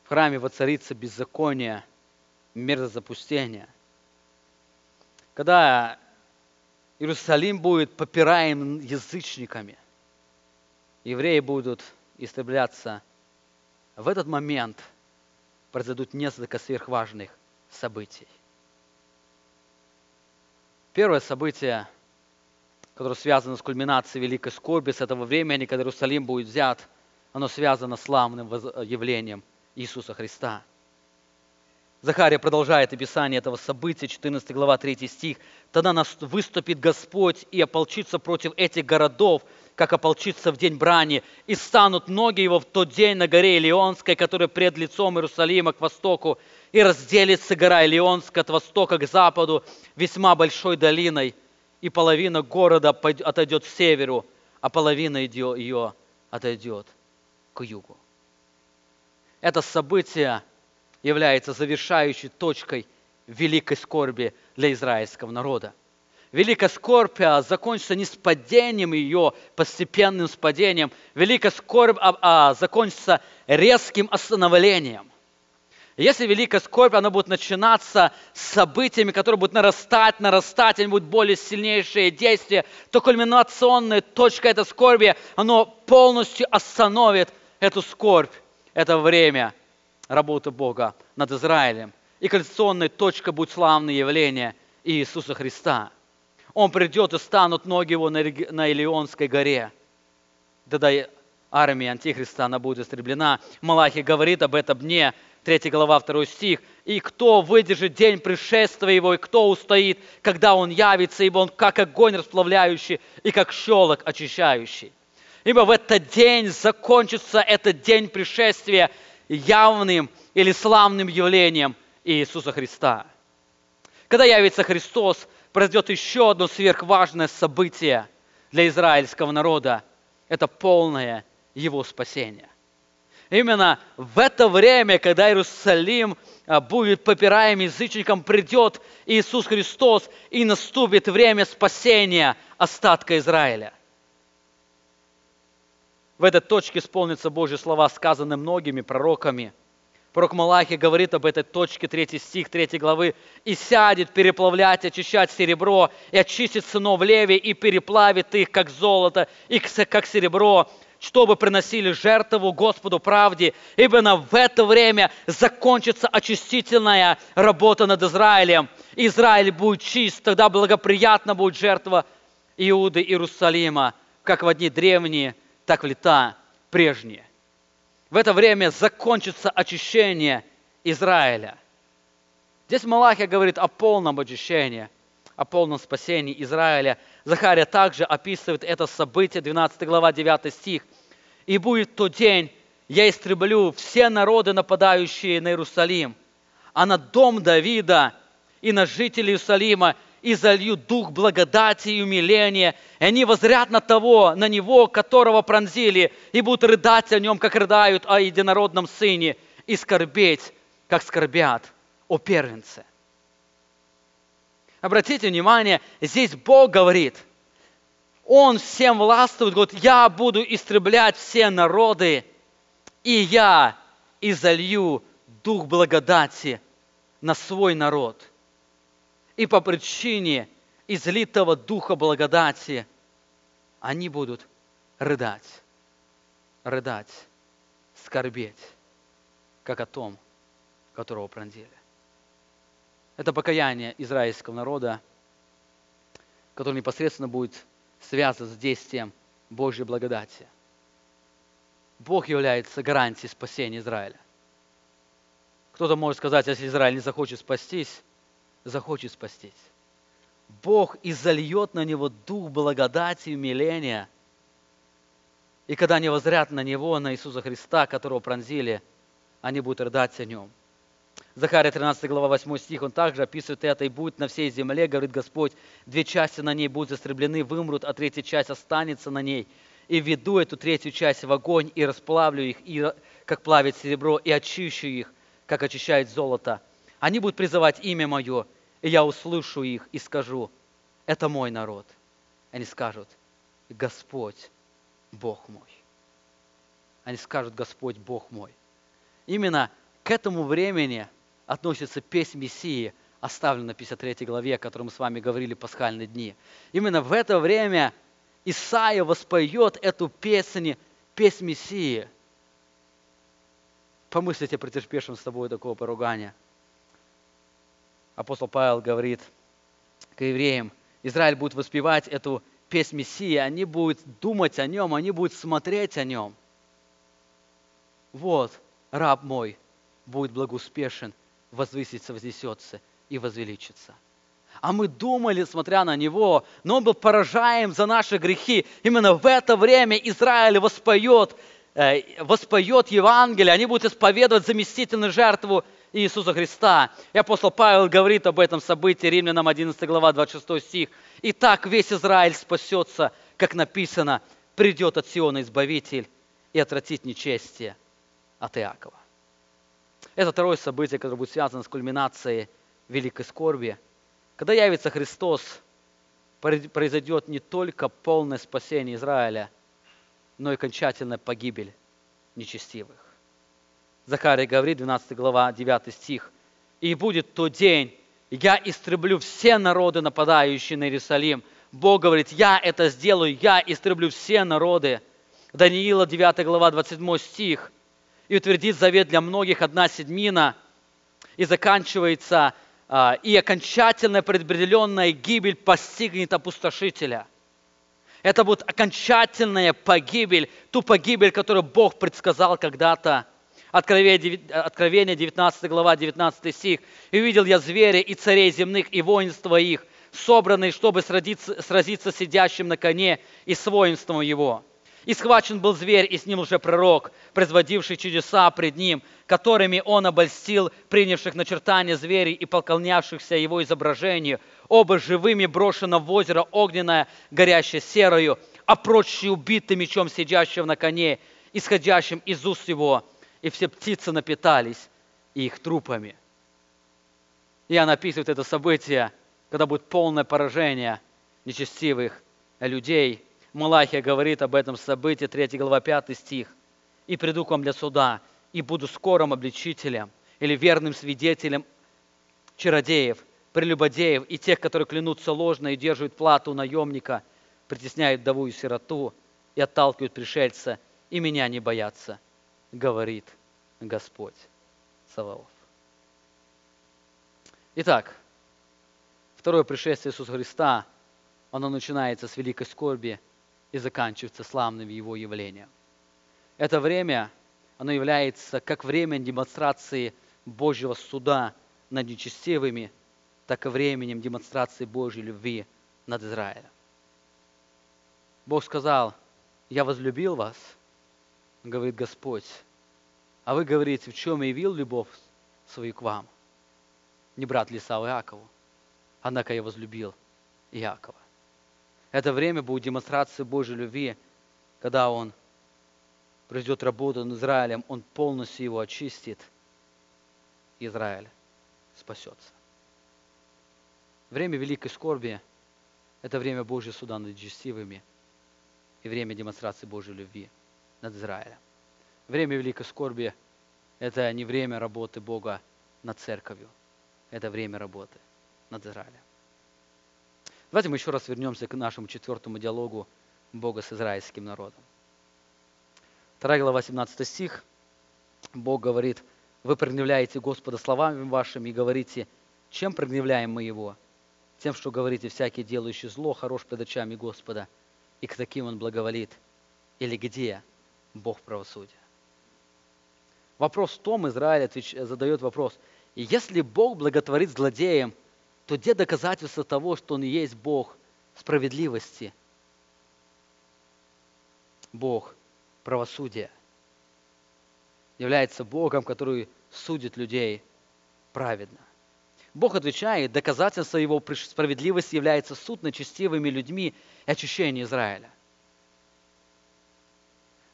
в храме воцарится беззаконие, мерзопустение, когда Иерусалим будет попираем язычниками, евреи будут истребляться, в этот момент произойдут несколько сверхважных событий. Первое событие, которое связано с кульминацией великой скорби с этого времени, когда Иерусалим будет взят – оно связано с славным явлением Иисуса Христа. Захария продолжает описание этого события, 14 глава, 3 стих. «Тогда нас выступит Господь и ополчится против этих городов, как ополчится в день брани, и станут ноги его в тот день на горе Илионской, которая пред лицом Иерусалима к востоку, и разделится гора Илионская от востока к западу весьма большой долиной, и половина города отойдет к северу, а половина ее отойдет к югу. Это событие является завершающей точкой великой скорби для израильского народа. Великая скорбь а, закончится не с падением ее, постепенным спадением. Великая скорбь а, а, закончится резким остановлением. Если великая скорбь, она будет начинаться с событиями, которые будут нарастать, нарастать, они будут более сильнейшие действия, то кульминационная точка этой скорби, она полностью остановит эту скорбь, это время работы Бога над Израилем. И кольцонной точкой будет славное явление Иисуса Христа. Он придет и станут ноги его на Илионской горе. Тогда армия Антихриста, она будет истреблена. Малахи говорит об этом дне, 3 глава, 2 стих. «И кто выдержит день пришествия его, и кто устоит, когда он явится, ибо он как огонь расплавляющий и как щелок очищающий». Ибо в этот день закончится этот день пришествия явным или славным явлением Иисуса Христа. Когда явится Христос, произойдет еще одно сверхважное событие для израильского народа. Это полное его спасение. Именно в это время, когда Иерусалим а, будет попираем язычникам, придет Иисус Христос и наступит время спасения остатка Израиля. В этой точке исполнится Божьи слова, сказанные многими пророками. Пророк Малахи говорит об этой точке, 3 стих 3 главы. «И сядет переплавлять, очищать серебро, и очистит сынов Леви, и переплавит их, как золото, и как серебро, чтобы приносили жертву Господу правде, на в это время закончится очистительная работа над Израилем. Израиль будет чист, тогда благоприятна будет жертва Иуды Иерусалима, как в одни древние – так лета прежние. В это время закончится очищение Израиля. Здесь Малахия говорит о полном очищении. о полном спасении Израиля. Захария также описывает это событие, 12 глава, 9 стих. «И будет тот день, я истреблю все народы, нападающие на Иерусалим, а на дом Давида и на жителей Иерусалима и залью дух благодати и умиления, и они возрят на того, на него, которого пронзили, и будут рыдать о нем, как рыдают о единородном сыне, и скорбеть, как скорбят о первенце. Обратите внимание, здесь Бог говорит, Он всем властвует, говорит, я буду истреблять все народы, и я изолью дух благодати на свой народ – и по причине излитого духа благодати они будут рыдать, рыдать, скорбеть, как о том, которого пронзили. Это покаяние израильского народа, которое непосредственно будет связано с действием Божьей благодати. Бог является гарантией спасения Израиля. Кто-то может сказать, если Израиль не захочет спастись, захочет спастись. Бог изольет на него дух благодати и умиления. И когда они возрят на него, на Иисуса Христа, которого пронзили, они будут рыдать о нем. Захария 13 глава 8 стих, он также описывает это, и будет на всей земле, говорит Господь, две части на ней будут истреблены, вымрут, а третья часть останется на ней. И веду эту третью часть в огонь, и расплавлю их, и, как плавит серебро, и очищу их, как очищает золото. Они будут призывать имя Мое, и я услышу их и скажу, это мой народ. Они скажут, Господь, Бог мой. Они скажут, Господь, Бог мой. Именно к этому времени относится песнь Мессии, оставлена в 53 главе, о которой мы с вами говорили пасхальные дни. Именно в это время Исаия воспоет эту песнь, песнь Мессии. Помыслите о претерпевшем с тобой такого поругания – апостол Павел говорит к евреям, Израиль будет воспевать эту песнь Мессии, они будут думать о нем, они будут смотреть о нем. Вот, раб мой будет благоуспешен, возвысится, вознесется и возвеличится. А мы думали, смотря на него, но он был поражаем за наши грехи. Именно в это время Израиль воспоет, э, воспоет Евангелие, они будут исповедовать заместительную жертву Иисуса Христа. И апостол Павел говорит об этом событии, Римлянам 11 глава, 26 стих. «И так весь Израиль спасется, как написано, придет от Сиона Избавитель и отвратит нечестие от Иакова». Это второе событие, которое будет связано с кульминацией великой скорби. Когда явится Христос, произойдет не только полное спасение Израиля, но и окончательная погибель нечестивых. Захария говорит, 12 глава, 9 стих. «И будет тот день, я истреблю все народы, нападающие на Иерусалим». Бог говорит, я это сделаю, я истреблю все народы. Даниила 9 глава, 27 стих. «И утвердит завет для многих одна седьмина». И заканчивается, а, и окончательная предопределенная гибель постигнет опустошителя. Это будет окончательная погибель, ту погибель, которую Бог предсказал когда-то – Откровение 19 глава, 19 стих. «И увидел я зверя и царей земных, и воинства их, собранные, чтобы сразиться, сразиться сидящим на коне и с воинством его. И схвачен был зверь, и с ним уже пророк, производивший чудеса пред ним, которыми он обольстил принявших начертания зверей и поклонявшихся его изображению, оба живыми брошено в озеро огненное, горящее серою, а прочие убиты мечом сидящего на коне, исходящим из уст его, и все птицы напитались их трупами. Иоанн описывает это событие, когда будет полное поражение нечестивых людей. Малахия говорит об этом событии, 3 глава, 5 стих. «И приду к вам для суда, и буду скорым обличителем или верным свидетелем чародеев, прелюбодеев и тех, которые клянутся ложно и держат плату наемника, притесняют вдову и сироту и отталкивают пришельца, и меня не боятся говорит Господь Саваоф. Итак, второе пришествие Иисуса Христа, оно начинается с великой скорби и заканчивается славным Его явлением. Это время, оно является как время демонстрации Божьего суда над нечестивыми так и временем демонстрации Божьей любви над Израилем. Бог сказал, я возлюбил вас, говорит Господь, а вы говорите, в чем явил любовь свою к вам? Не брат ли Исау Иакову, однако я возлюбил Иакова. Это время будет демонстрацией Божьей любви, когда Он произведет работу над Израилем, Он полностью его очистит, Израиль спасется. Время великой скорби – это время Божьего суда над нечестивыми и время демонстрации Божьей любви над Израилем. Время великой скорби – это не время работы Бога над церковью, это время работы над Израилем. Давайте мы еще раз вернемся к нашему четвертому диалогу Бога с израильским народом. 2 глава, 17 стих. Бог говорит, вы прогневляете Господа словами вашими и говорите, чем прогневляем мы Его? Тем, что говорите, всякий делающий зло хорош пред очами Господа, и к таким Он благоволит. Или где Бог правосудия? Вопрос в том, Израиль задает вопрос, если Бог благотворит злодеям, то где доказательства того, что Он есть Бог справедливости? Бог правосудия. Является Богом, который судит людей праведно. Бог отвечает, доказательство Его справедливости является суд над честивыми людьми и очищение Израиля.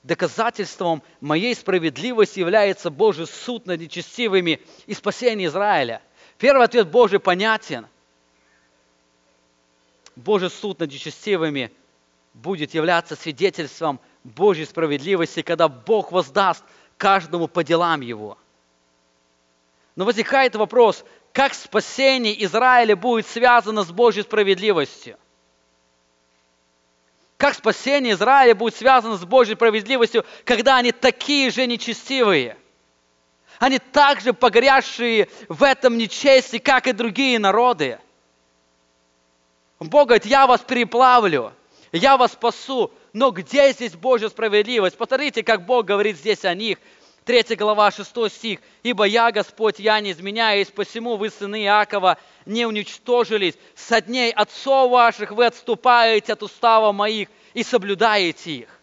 Доказательством моей справедливости является Божий суд над нечестивыми и спасение Израиля – Первый ответ Божий понятен. Божий суд над нечестивыми будет являться свидетельством Божьей справедливости, когда Бог воздаст каждому по делам его. Но возникает вопрос, как спасение Израиля будет связано с Божьей справедливостью? Как спасение Израиля будет связано с Божьей справедливостью, когда они такие же нечестивые – они также погрязшие в этом нечестии, как и другие народы. Бог говорит, я вас переплавлю, я вас спасу. Но где здесь Божья справедливость? Посмотрите, как Бог говорит здесь о них. 3 глава, 6 стих. «Ибо я, Господь, я не изменяюсь, посему вы, сыны Иакова, не уничтожились. Со дней отцов ваших вы отступаете от устава моих и соблюдаете их»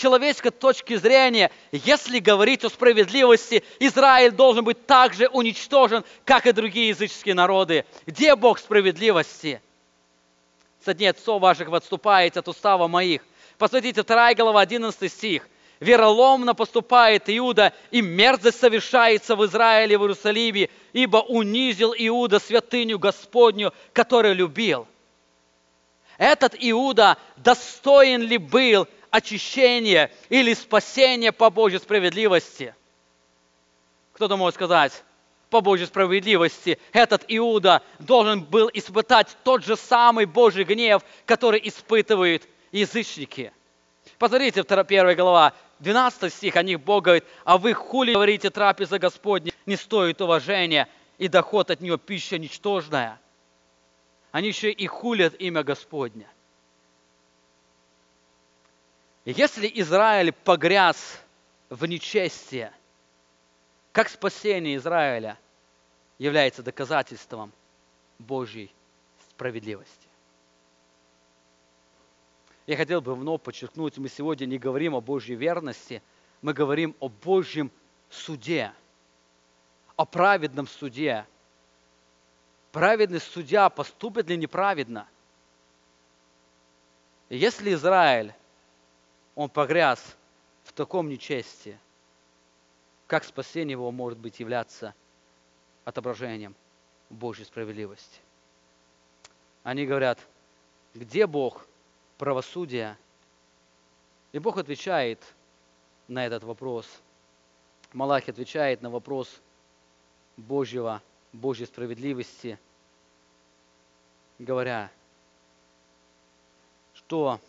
человеческой точки зрения, если говорить о справедливости, Израиль должен быть также уничтожен, как и другие языческие народы. Где Бог справедливости? Со дней отцов ваших вы отступаете от устава моих. Посмотрите, 2 глава, 11 стих. Вероломно поступает Иуда, и мерзость совершается в Израиле, в Иерусалиме, ибо унизил Иуда святыню Господню, который любил. Этот Иуда достоин ли был очищение или спасение по Божьей справедливости. Кто-то может сказать, по Божьей справедливости этот Иуда должен был испытать тот же самый Божий гнев, который испытывают язычники. Посмотрите, 1 глава, 12 стих, о них Бог говорит, а вы хули говорите, трапеза Господня не стоит уважения, и доход от нее пища ничтожная. Они еще и хулят имя Господня. Если Израиль погряз в нечестие, как спасение Израиля является доказательством Божьей справедливости. Я хотел бы вновь подчеркнуть, мы сегодня не говорим о Божьей верности, мы говорим о Божьем суде, о праведном суде. Праведный судья поступит ли неправедно? Если Израиль он погряз в таком нечестии, как спасение его может быть являться отображением Божьей справедливости. Они говорят, где Бог правосудия? И Бог отвечает на этот вопрос. Малахи отвечает на вопрос Божьего, Божьей справедливости, говоря, что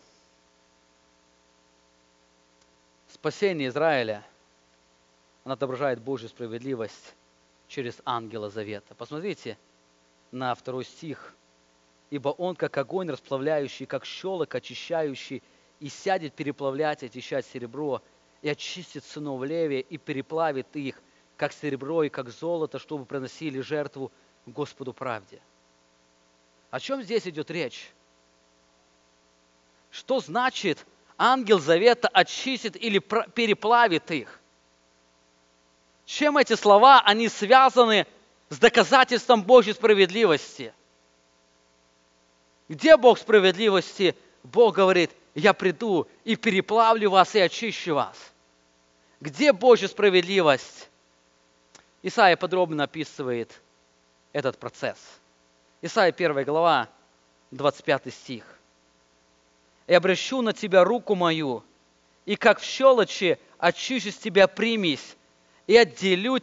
Спасение Израиля, он отображает Божью справедливость через ангела завета. Посмотрите на второй стих. «Ибо он, как огонь расплавляющий, как щелок очищающий, и сядет переплавлять и очищать серебро, и очистит сынов Левия, и переплавит их, как серебро и как золото, чтобы приносили жертву Господу правде. О чем здесь идет речь? Что значит ангел завета очистит или переплавит их? Чем эти слова, они связаны с доказательством Божьей справедливости? Где Бог справедливости? Бог говорит, я приду и переплавлю вас и очищу вас. Где Божья справедливость? Исаия подробно описывает этот процесс. Исаия 1 глава, 25 стих. «И обращу на тебя руку мою, и как в щелочи очищу с тебя примесь, и отделю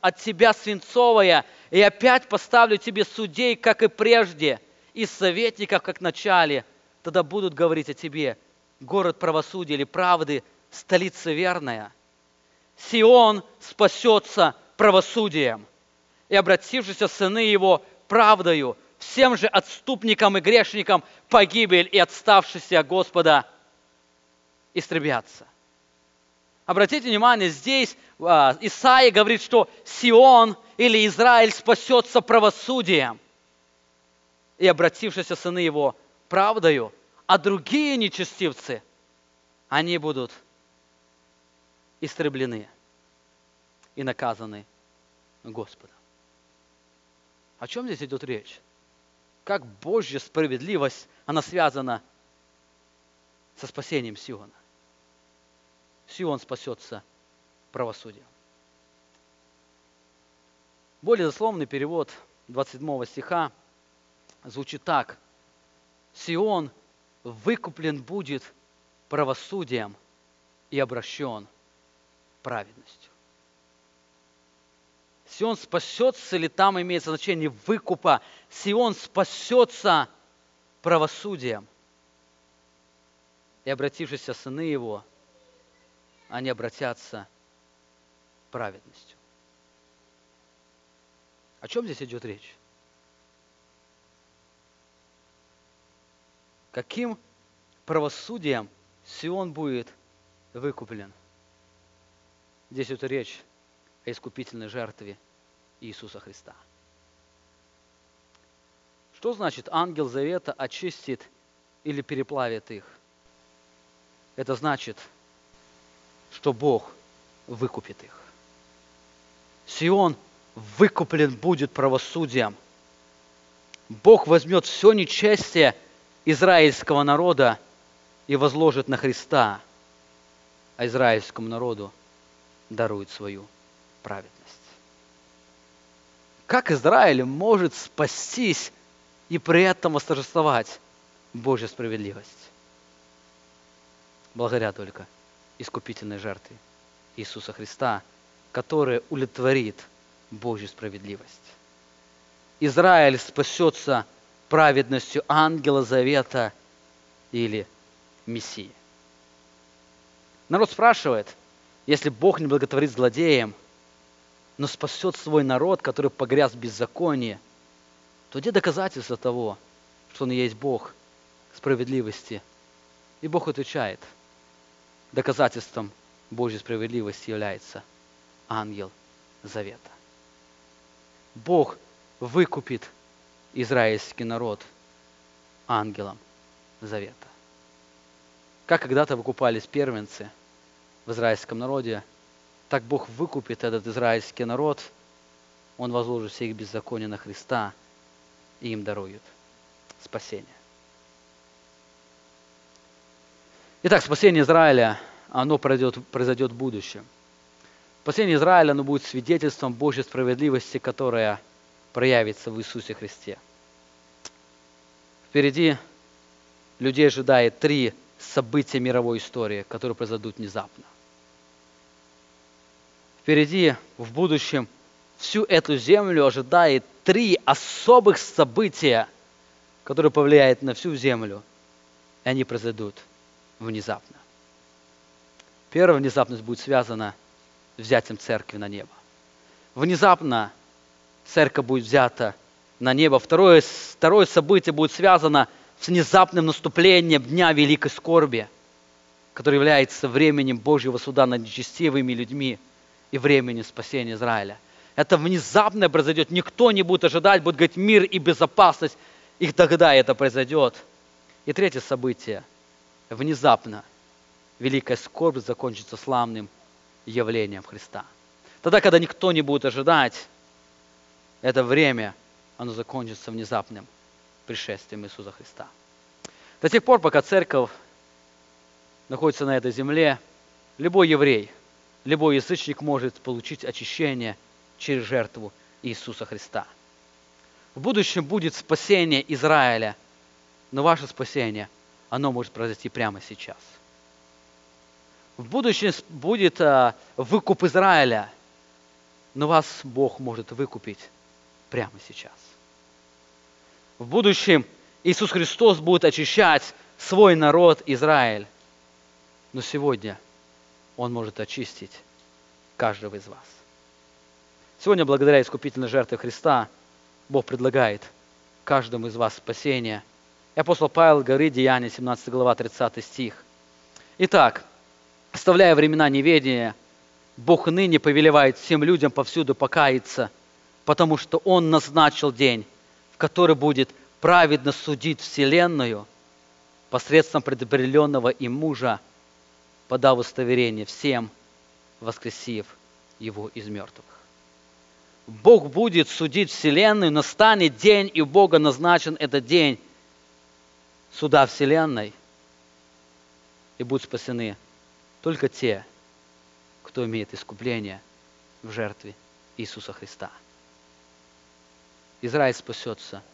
от тебя свинцовое, и опять поставлю тебе судей, как и прежде, и советников, как в начале. Тогда будут говорить о тебе, город правосудия или правды, столица верная. Сион спасется правосудием, и обратившиеся сыны его правдою, всем же отступникам и грешникам погибель и отставшиеся от Господа истребятся. Обратите внимание, здесь а, Исаия говорит, что Сион или Израиль спасется правосудием и обратившиеся сыны его правдою, а другие нечестивцы, они будут истреблены и наказаны Господом. О чем здесь идет речь? Как Божья справедливость, она связана со спасением Сиона. Сион спасется правосудием. Более дословный перевод 27 стиха звучит так. Сион выкуплен будет правосудием и обращен праведностью. Сион спасется ли там имеется значение выкупа. Сион спасется правосудием. И обратившиеся сыны его, они обратятся праведностью. О чем здесь идет речь? Каким правосудием Сион будет выкуплен? Здесь идет речь о искупительной жертве Иисуса Христа. Что значит ангел завета очистит или переплавит их? Это значит, что Бог выкупит их. Сион выкуплен будет правосудием. Бог возьмет все нечестие израильского народа и возложит на Христа, а израильскому народу дарует свою праведность. Как Израиль может спастись и при этом восторжествовать Божью справедливость? Благодаря только искупительной жертве Иисуса Христа, которая удовлетворит Божью справедливость. Израиль спасется праведностью ангела завета или Мессии. Народ спрашивает, если Бог не благотворит злодеям, но спасет свой народ, который погряз в беззаконии, то где доказательства того, что Он и есть Бог справедливости? И Бог отвечает, доказательством Божьей справедливости является ангел завета. Бог выкупит израильский народ ангелом завета. Как когда-то выкупались первенцы в израильском народе, так Бог выкупит этот израильский народ, Он возложит все их беззакония на Христа и им дарует спасение. Итак, спасение Израиля, оно произойдет, произойдет в будущем. Спасение Израиля, оно будет свидетельством Божьей справедливости, которая проявится в Иисусе Христе. Впереди людей ожидает три события мировой истории, которые произойдут внезапно. Впереди, в будущем, всю эту землю ожидает три особых события, которые повлияют на всю землю, и они произойдут внезапно. Первая внезапность будет связана с взятием церкви на небо. Внезапно церковь будет взята на небо. Второе, второе событие будет связано с внезапным наступлением Дня Великой Скорби, который является временем Божьего суда над нечестивыми людьми и временем спасения Израиля. Это внезапно произойдет. Никто не будет ожидать, будет говорить мир и безопасность. И тогда это произойдет. И третье событие. Внезапно великая скорбь закончится славным явлением Христа. Тогда, когда никто не будет ожидать, это время, оно закончится внезапным пришествием Иисуса Христа. До тех пор, пока церковь находится на этой земле, любой еврей, любой язычник может получить очищение через жертву Иисуса Христа. В будущем будет спасение Израиля, но ваше спасение, оно может произойти прямо сейчас. В будущем будет а, выкуп Израиля, но вас Бог может выкупить прямо сейчас. В будущем Иисус Христос будет очищать свой народ Израиль. Но сегодня Он может очистить каждого из вас. Сегодня, благодаря искупительной жертве Христа, Бог предлагает каждому из вас спасение. И апостол Павел говорит, Деяние 17 глава, 30 стих. Итак, оставляя времена неведения, Бог ныне повелевает всем людям повсюду покаяться, потому что Он назначил день, в который будет праведно судить Вселенную посредством предопределенного им мужа, подав удостоверение всем, воскресив его из мертвых. Бог будет судить Вселенную, настанет день, и у Бога назначен этот день суда Вселенной, и будут спасены только те, кто имеет искупление в жертве Иисуса Христа. Израиль спасется –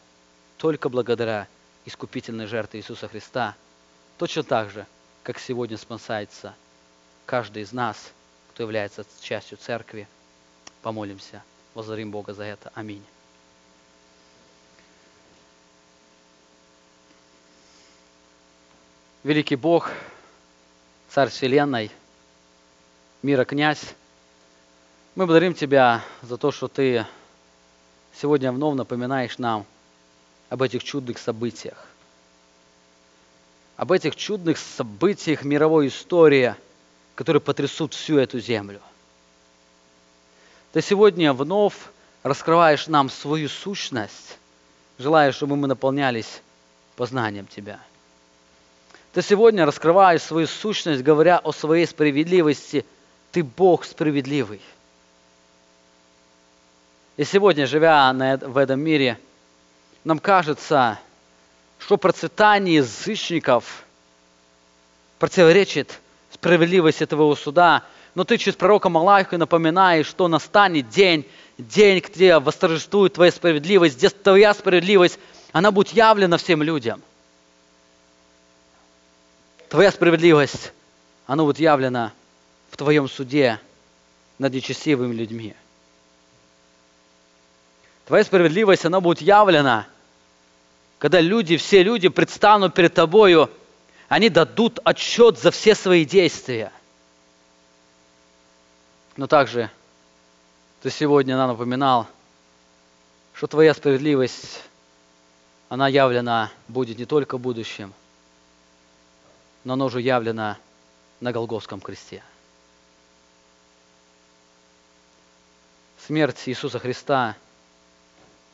только благодаря искупительной жертве Иисуса Христа, точно так же, как сегодня спасается каждый из нас, кто является частью церкви. Помолимся, воздарим Бога за это. Аминь. Великий Бог, Царь Вселенной, мира князь, мы благодарим Тебя за то, что Ты сегодня вновь напоминаешь нам – об этих чудных событиях. Об этих чудных событиях мировой истории, которые потрясут всю эту землю. Ты сегодня вновь раскрываешь нам свою сущность, желая, чтобы мы наполнялись познанием Тебя. Ты сегодня раскрываешь свою сущность, говоря о своей справедливости. Ты Бог справедливый. И сегодня, живя в этом мире, нам кажется, что процветание язычников противоречит справедливости твоего суда, но ты через пророка Малахи напоминаешь, что настанет день, день, где восторжествует твоя справедливость, где твоя справедливость, она будет явлена всем людям. Твоя справедливость, она будет явлена в твоем суде над нечестивыми людьми. Твоя справедливость, она будет явлена, когда люди, все люди предстанут перед тобою, они дадут отчет за все свои действия. Но также ты сегодня нам напоминал, что твоя справедливость, она явлена будет не только в будущем, но она уже явлена на Голгофском кресте. Смерть Иисуса Христа –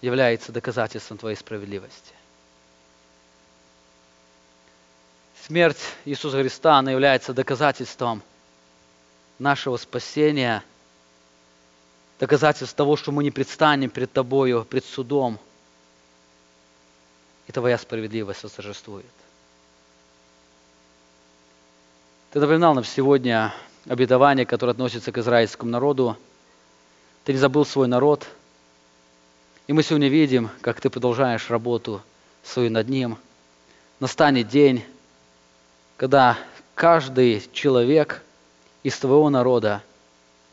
является доказательством твоей справедливости. Смерть Иисуса Христа, она является доказательством нашего спасения, доказательством того, что мы не предстанем перед Тобою, пред судом, и Твоя справедливость восторжествует. Ты напоминал нам сегодня обетование, которое относится к израильскому народу. Ты не забыл свой народ – и мы сегодня видим, как ты продолжаешь работу свою над ним. Настанет день, когда каждый человек из твоего народа,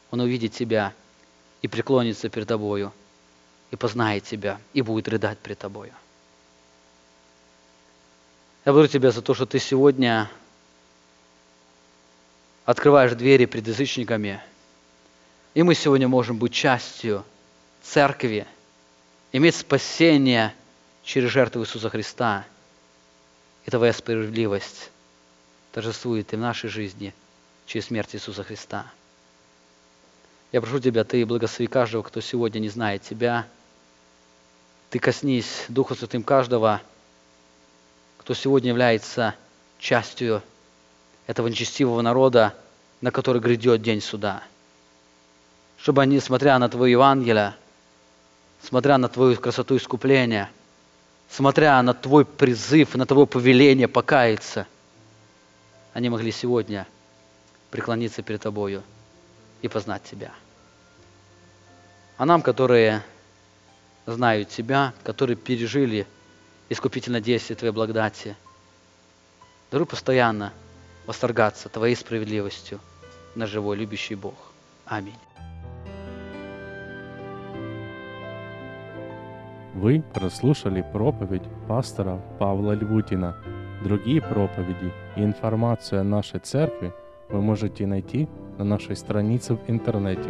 он увидит тебя и преклонится перед тобою, и познает тебя, и будет рыдать перед тобою. Я благодарю тебя за то, что ты сегодня открываешь двери пред язычниками, и мы сегодня можем быть частью церкви, иметь спасение через жертву Иисуса Христа. И Твоя справедливость торжествует и в нашей жизни через смерть Иисуса Христа. Я прошу Тебя, Ты благослови каждого, кто сегодня не знает Тебя. Ты коснись Духа Святым каждого, кто сегодня является частью этого нечестивого народа, на который грядет день суда. Чтобы они, смотря на Твое Евангелие, смотря на Твою красоту искупления, смотря на Твой призыв, на Твое повеление покаяться, они могли сегодня преклониться перед Тобою и познать Тебя. А нам, которые знают Тебя, которые пережили искупительное действие Твоей благодати, даруй постоянно восторгаться Твоей справедливостью на живой, любящий Бог. Аминь. Вы прослушали проповедь пастора Павла Львутина. Другие проповеди и информацию о нашей церкви вы можете найти на нашей странице в интернете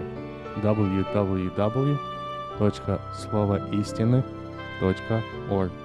www.словоистины.org.